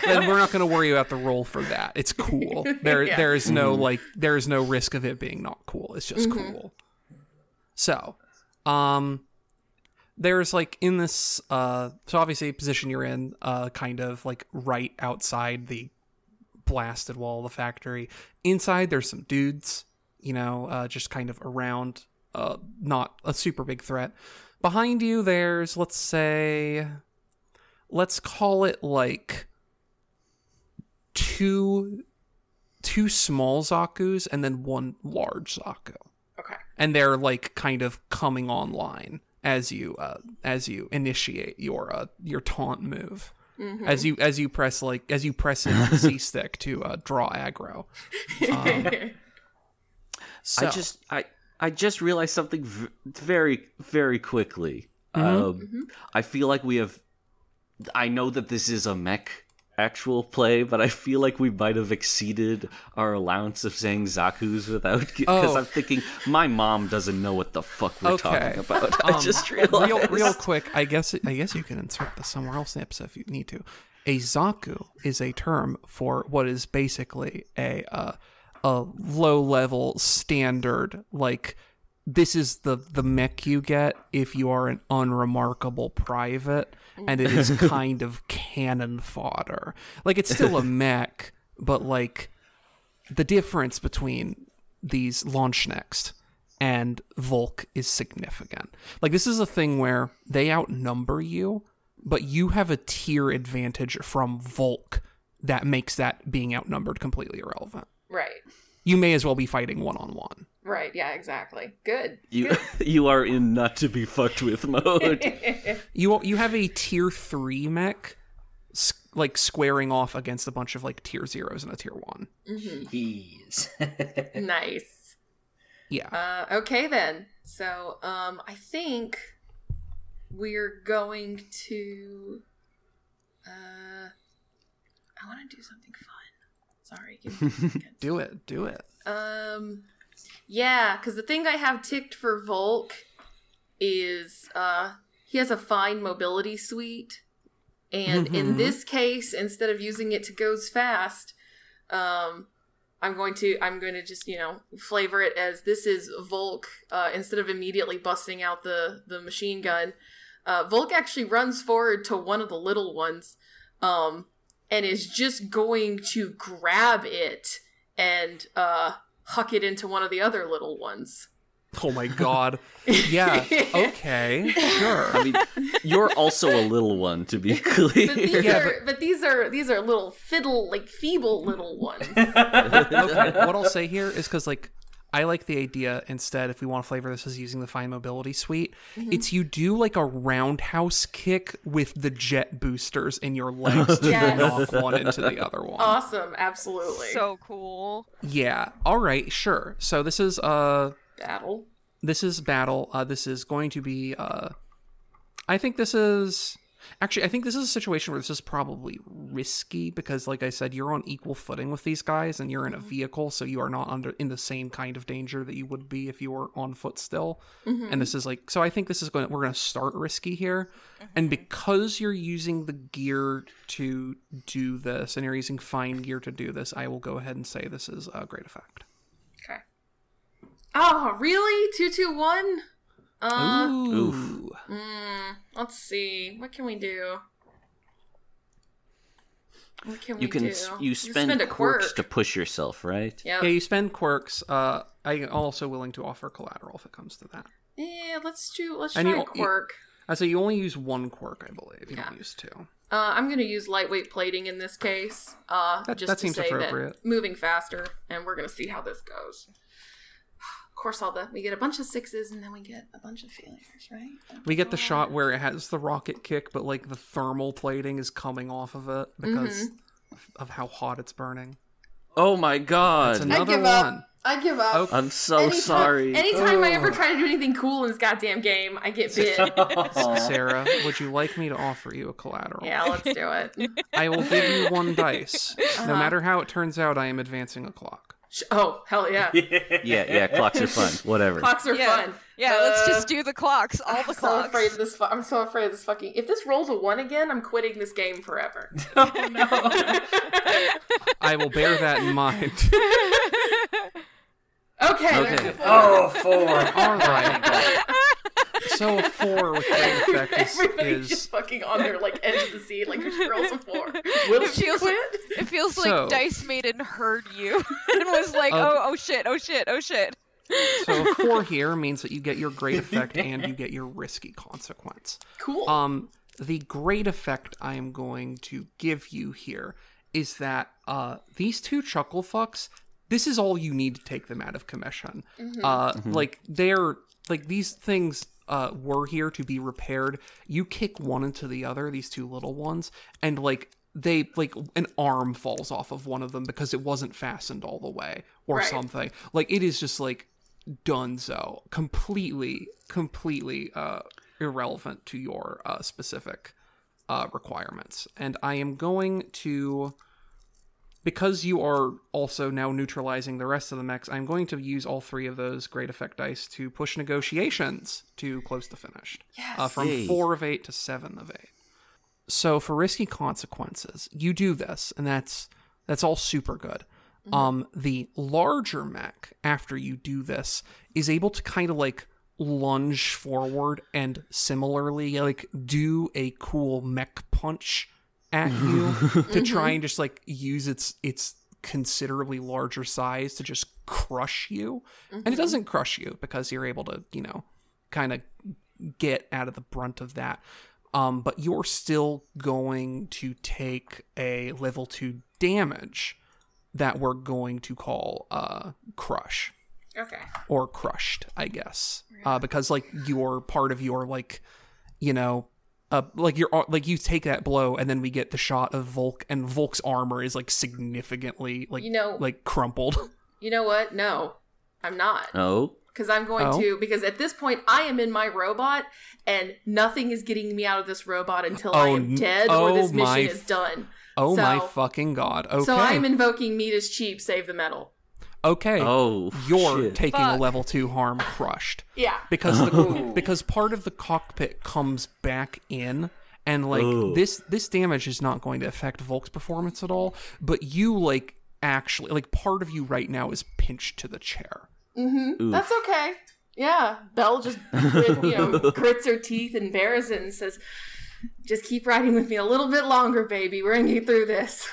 then we're not going to worry about the roll for that. It's cool. There, Yeah. there is no like, there is no risk of it being not cool. It's just cool. So, um, there's like in this, uh, so obviously position you're in, uh, kind of like right outside the blasted wall of the factory. Inside, there's some dudes, you know, uh, just kind of around, uh, not a super big threat. Behind you, there's, let's say, let's call it like two two small zakus and then one large zaku. And they're like kind of coming online as you uh as you initiate your uh your taunt move Mm-hmm. as you as you press like as you press in the c stick to uh draw aggro um, so I just I I just realized something v- very very quickly. Mhm. Um, I feel like we have. I know that this is a mech actual play, but I feel like we might have exceeded our allowance of saying Zaku's without because Oh. I'm thinking my mom doesn't know what the fuck we're Okay. talking about. I Um, just realized. real, real quick. I guess I guess you can insert this somewhere else in the episode if you need to. A zaku is a term for what is basically a uh, a low level standard like. This is the the mech you get if you are an unremarkable private, and it is kind of cannon fodder. Like it's still a mech, but like the difference between these launch next and Volk is significant. Like this is a thing where they outnumber you, but you have a tier advantage from Volk that makes that being outnumbered completely irrelevant. Right. You may as well be fighting one on one. Right. Yeah. Exactly. Good. You you are in not to be fucked with mode. You you have a tier three mech, like squaring off against a bunch of like tier zeros and a tier one. Ease. nice. Yeah. Uh, okay then. So, um, I think we're going to. Uh, I want to do something fun. Sorry. Give me. Do it. Do it. Um, yeah, because the thing I have ticked for Volk is uh, he has a fine mobility suite, and in Mhm. this case, instead of using it to goes fast, um, I'm going to I'm going to just you know flavor it as this is Volk uh, instead of immediately busting out the the machine gun. Uh, Volk actually runs forward to one of the little ones, um, and is just going to grab it and uh, huck it into one of the other little ones. Oh my god. Yeah. Okay. Sure. I mean, you're also a little one, to be But these clear. Yeah, are but... these are these are little fiddle like feeble little ones. okay, what I'll say here is because like I like the idea instead if we want to flavor this as using the fine mobility suite, it's you do like a roundhouse kick with the jet boosters in your legs to Yes. knock one into the other one. awesome, absolutely. So cool. yeah. All right, sure. So this is uh battle. this is battle. Uh this is going to be uh I think this is actually I think this is a situation where this is probably risky because like I said you're on equal footing with these guys and you're in a mm-hmm. vehicle so you are not under in the same kind of danger that you would be if you were on foot still. Mm-hmm. And this is like so I think this is going to, we're going to start risky here. And mm-hmm. because you're using the gear to do this and you're using fine gear to do this, I will go ahead and say this is a great effect. Okay. Oh, really? Two two one? Uh Ooh. mm, let's see. What can we do? What can You we can do? s- you spend, a quirks quirk. to push yourself, right? Yep. Yeah, you spend quirks. Uh, I'm also willing to offer collateral if it comes to that. Yeah, let's do. Let's And try you- a quirk. I say you only use one quirk, I believe. You Yeah. don't use two. Uh, I'm going to use lightweight plating in this case. Uh, That- just that to seems say appropriate. that moving faster, and we're going to see how this goes. Of course, all the we get a bunch of sixes, and then we get a bunch of failures, right? We get the shot where it has the rocket kick, but like the thermal plating is coming off of it because Mm-hmm. of how hot it's burning. Oh my god! It's another give up. I give up. Okay. I'm so Anytime- sorry. Anytime I ever try to do anything cool in this goddamn game, I get bit. Sarah, would you like me to offer you a collateral? yeah, let's do it. I will give you one dice. Uh-huh. No matter how it turns out, I am advancing a clock. Sh- Oh hell yeah! yeah, yeah, clocks are fun. Whatever. Clocks are Yeah. fun. Yeah, let's Uh, just do the clocks. All the I'm so clocks. afraid of this. Fu- I'm so afraid of this fucking. If this rolls a one again, I'm quitting this game forever. oh no. I will bear that in mind. Okay. Okay. four. Oh, four. All right. So a four with great effect is, Everybody's is just fucking on their like edge of the seat, like she rolls a four. Will It feels quit? It feels like Dice Maiden heard you and was like, Uh, "Oh, oh shit, oh shit, oh shit." so a four here means that you get your great effect and you get your risky consequence. Cool. Um, the great effect I am going to give you here is that uh, these two chuckle fucks. This is all you need to take them out of commission. Uh, like they're like these things uh were here to be repaired. You kick one into the other, these two little ones, and like they like an arm falls off of one of them because it wasn't fastened all the way or Right. something. Like it is just like donezo completely completely uh irrelevant to your uh specific uh, requirements, and I am going to because you are also now neutralizing the rest of the mechs. I'm going to use all three of those great effect dice to push negotiations to close to finished, Yes. uh, from Yay. four of eight to seven of eight. So for risky consequences, you do this, and that's that's all super good. Um, the larger mech, after you do this, is able to kind of like lunge forward and similarly like do a cool mech punch at you to try and just like use its its considerably larger size to just crush you. And it doesn't crush you because you're able to, you know, kind of get out of the brunt of that. Um, but you're still going to take a level two damage that we're going to call uh, crush Okay. or crushed, I guess, uh, because like you're part of your like, you know, uh, like you're like you take that blow and then we get the shot of Volk and Volk's armor is like significantly like You know- like crumpled. You know what? No, I'm not. Oh, Because I'm going Oh. to, because at this point, I am in my robot, and nothing is getting me out of this robot until I Oh, am n- dead or oh this mission my is done. oh my fucking god! Okay, So I'm invoking meat is cheap, save the metal. Okay, oh, you're shit. taking a level two harm crushed. Yeah. because the, because part of the cockpit comes back in and like Ooh. this this damage is not going to affect Volk's performance at all but you like actually like part of you right now is pinched to the chair Mm-hmm. That's okay. Yeah. Belle just, you know, grits her teeth and bears it and says, just keep riding with me a little bit longer, baby. We're going to get through this.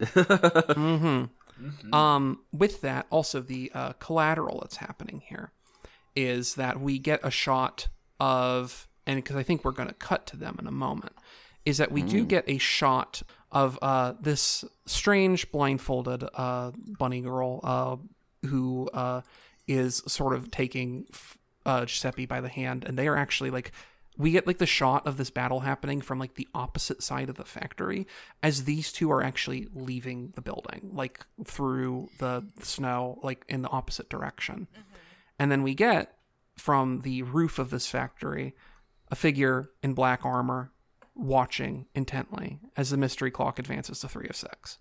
mm-hmm. Um with that also the uh, collateral that's happening here is that we get a shot of and because i think we're going to cut to them in a moment is that we do get a shot of uh, this strange blindfolded uh, bunny girl uh, who uh, is sort of taking f- uh, Giuseppe by the hand, and they are actually like we get like the shot of this battle happening from like the opposite side of the factory as these two are actually leaving the building, like through the snow, like in the opposite direction, mm-hmm. and then we get from the roof of this factory a figure in black armor watching intently as the mystery clock advances to three of six.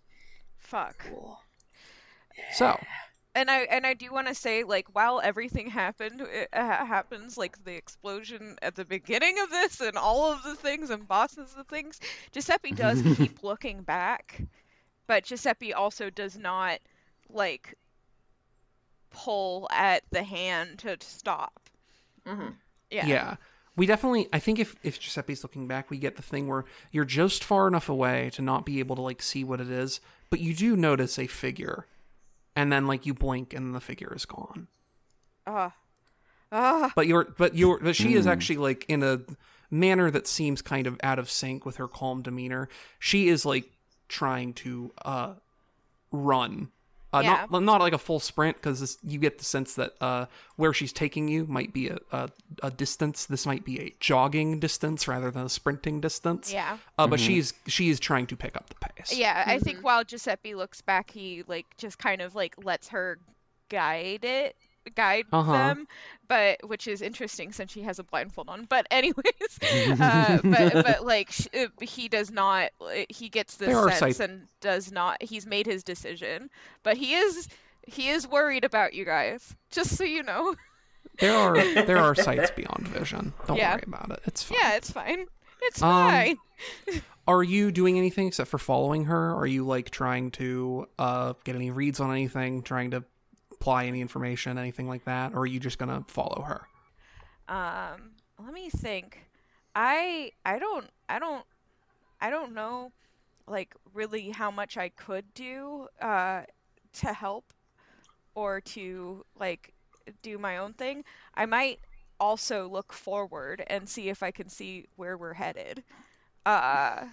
Fuck. cool So, And I and I do want to say like while everything happened it ha- happens like the explosion at the beginning of this and all of the things and bosses of things Giuseppe does keep looking back but Giuseppe also does not like pull at the hand to stop. Mhm. Yeah. yeah. We definitely I think if if Giuseppe's looking back, we get the thing where you're just far enough away to not be able to like see what it is, but you do notice a figure. And then like you blink and the figure is gone. Ah. Ah. But you're but you're but she is Hmm. actually like in a manner that seems kind of out of sync with her calm demeanor. She is like trying to uh run. Uh, Yeah. not not like a full sprint because you get the sense that uh, where she's taking you might be a, a, a distance. This might be a jogging distance rather than a sprinting distance. Yeah. Uh, but she's she is trying to pick up the pace. Yeah, I think while Giuseppe looks back, he like just kind of like lets her guide it, guide Uh-huh. them, but which is interesting since she has a blindfold on. But anyways, uh, but but like sh- uh, he does not. He gets this sense sight- and does not. He's made his decision, but he is he is worried about you guys. Just so you know. There are there are sights beyond vision. Don't Yeah. worry about it. It's fine. Yeah, it's fine. It's Um, fine. Are you doing anything except for following her? Are you like trying to uh, get any reads on anything? Trying to apply any information, anything like that? Or are you just gonna follow her? Um, let me think. I I don't I don't I don't know like really how much I could do uh to help or to like do my own thing. I might also look forward and see if I can see where we're headed. Uh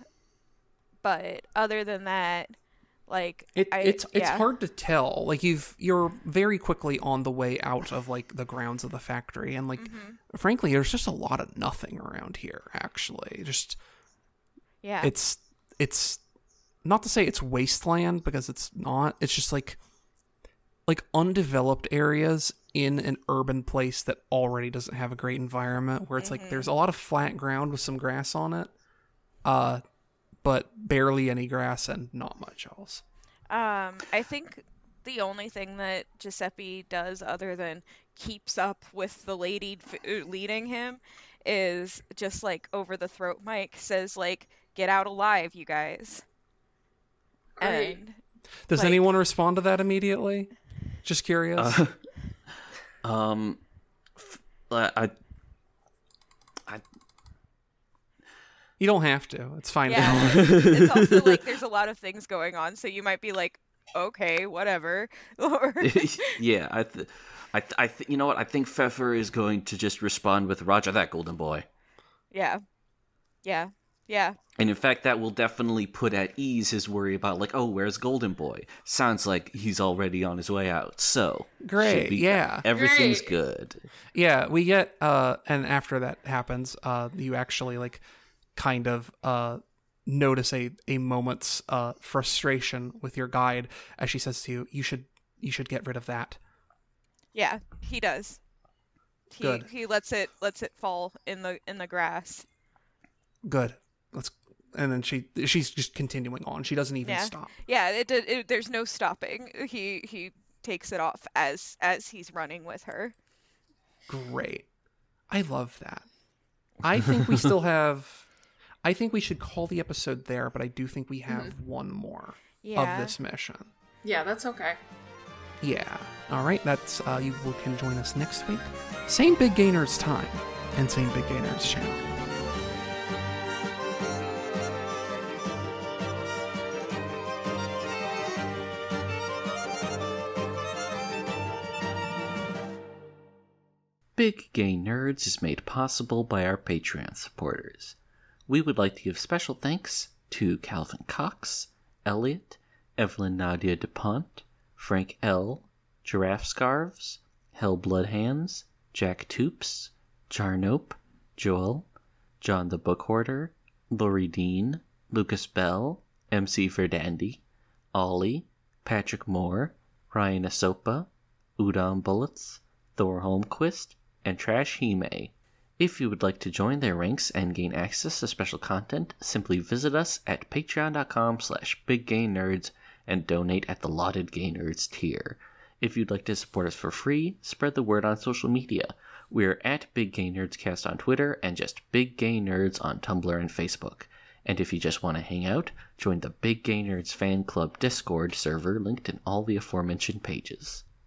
but other than that like It, I, it's it's hard to tell. Like you've you're very quickly on the way out of like the grounds of the factory, and like Mm-hmm. frankly, there's just a lot of nothing around here. Actually, just Yeah. it's it's not to say it's wasteland because it's not. It's just like like undeveloped areas in an urban place that already doesn't have a great environment where it's like there's a lot of flat ground with some grass on it uh, but barely any grass and not much else. Um, I think the only thing that Giuseppe does other than keeps up with the lady f- uh, leading him is just like over the throat mic says like get out alive you guys Great. and Does Like- anyone respond to that immediately? Just curious. Uh, um, f- I, I, you don't have to. It's fine. if you Yeah. it's also like there's a lot of things going on so you might be like okay whatever or yeah, I, th- I, th- I, th- you know what? I think Pfeffer is going to just respond with "Roger that, Golden Boy," yeah yeah yeah and in fact, that will definitely put at ease his worry about like, oh, where's Golden Boy? Sounds like he's already on his way out. So Great. be- Yeah. everything's Great. good. Yeah, we get uh and after that happens, uh you actually like kind of uh notice a a moment's uh frustration with your guide as she says to you, you should you should get rid of that. yeah he does he Good. he lets it lets it fall in the in the grass Good. Let's and then she she's just continuing on. She doesn't even Yeah. stop. Yeah, it, it there's no stopping. He he takes it off as as he's running with her. Great. I love that. I think we still have I think we should call the episode there, but I do think we have one more Yeah. of this mission. Yeah, that's okay. Yeah. All right. That's uh, you will- can join us next week. Same Big Gay Nerds time and same Big Gay Nerds channel. Big Gay Nerds is made possible by our Patreon supporters. We would like to give special thanks to Calvin Cox, Elliot, Evelyn Nadia DuPont, Frank L., Giraffe Scarves, Hellblood Hands, Jack Toops, Jarnope, Joel, John the Book Hoarder, Lori Dean, Lucas Bell, MC Verdandi, Ollie, Patrick Moore, Ryan Asopa, Udon Bullets, Thor Holmquist, and Trash Hime. If you would like to join their ranks and gain access to special content, simply visit us at patreon.com slash biggaynerds and donate at the lauded gay nerds tier. If you'd like to support us for free, spread the word on social media. We're at Big Gay Nerds Cast on Twitter and just Big Gay Nerds on Tumblr and Facebook. And if you just want to hang out, join the Big Gay Nerds Fan Club Discord server linked in all the aforementioned pages.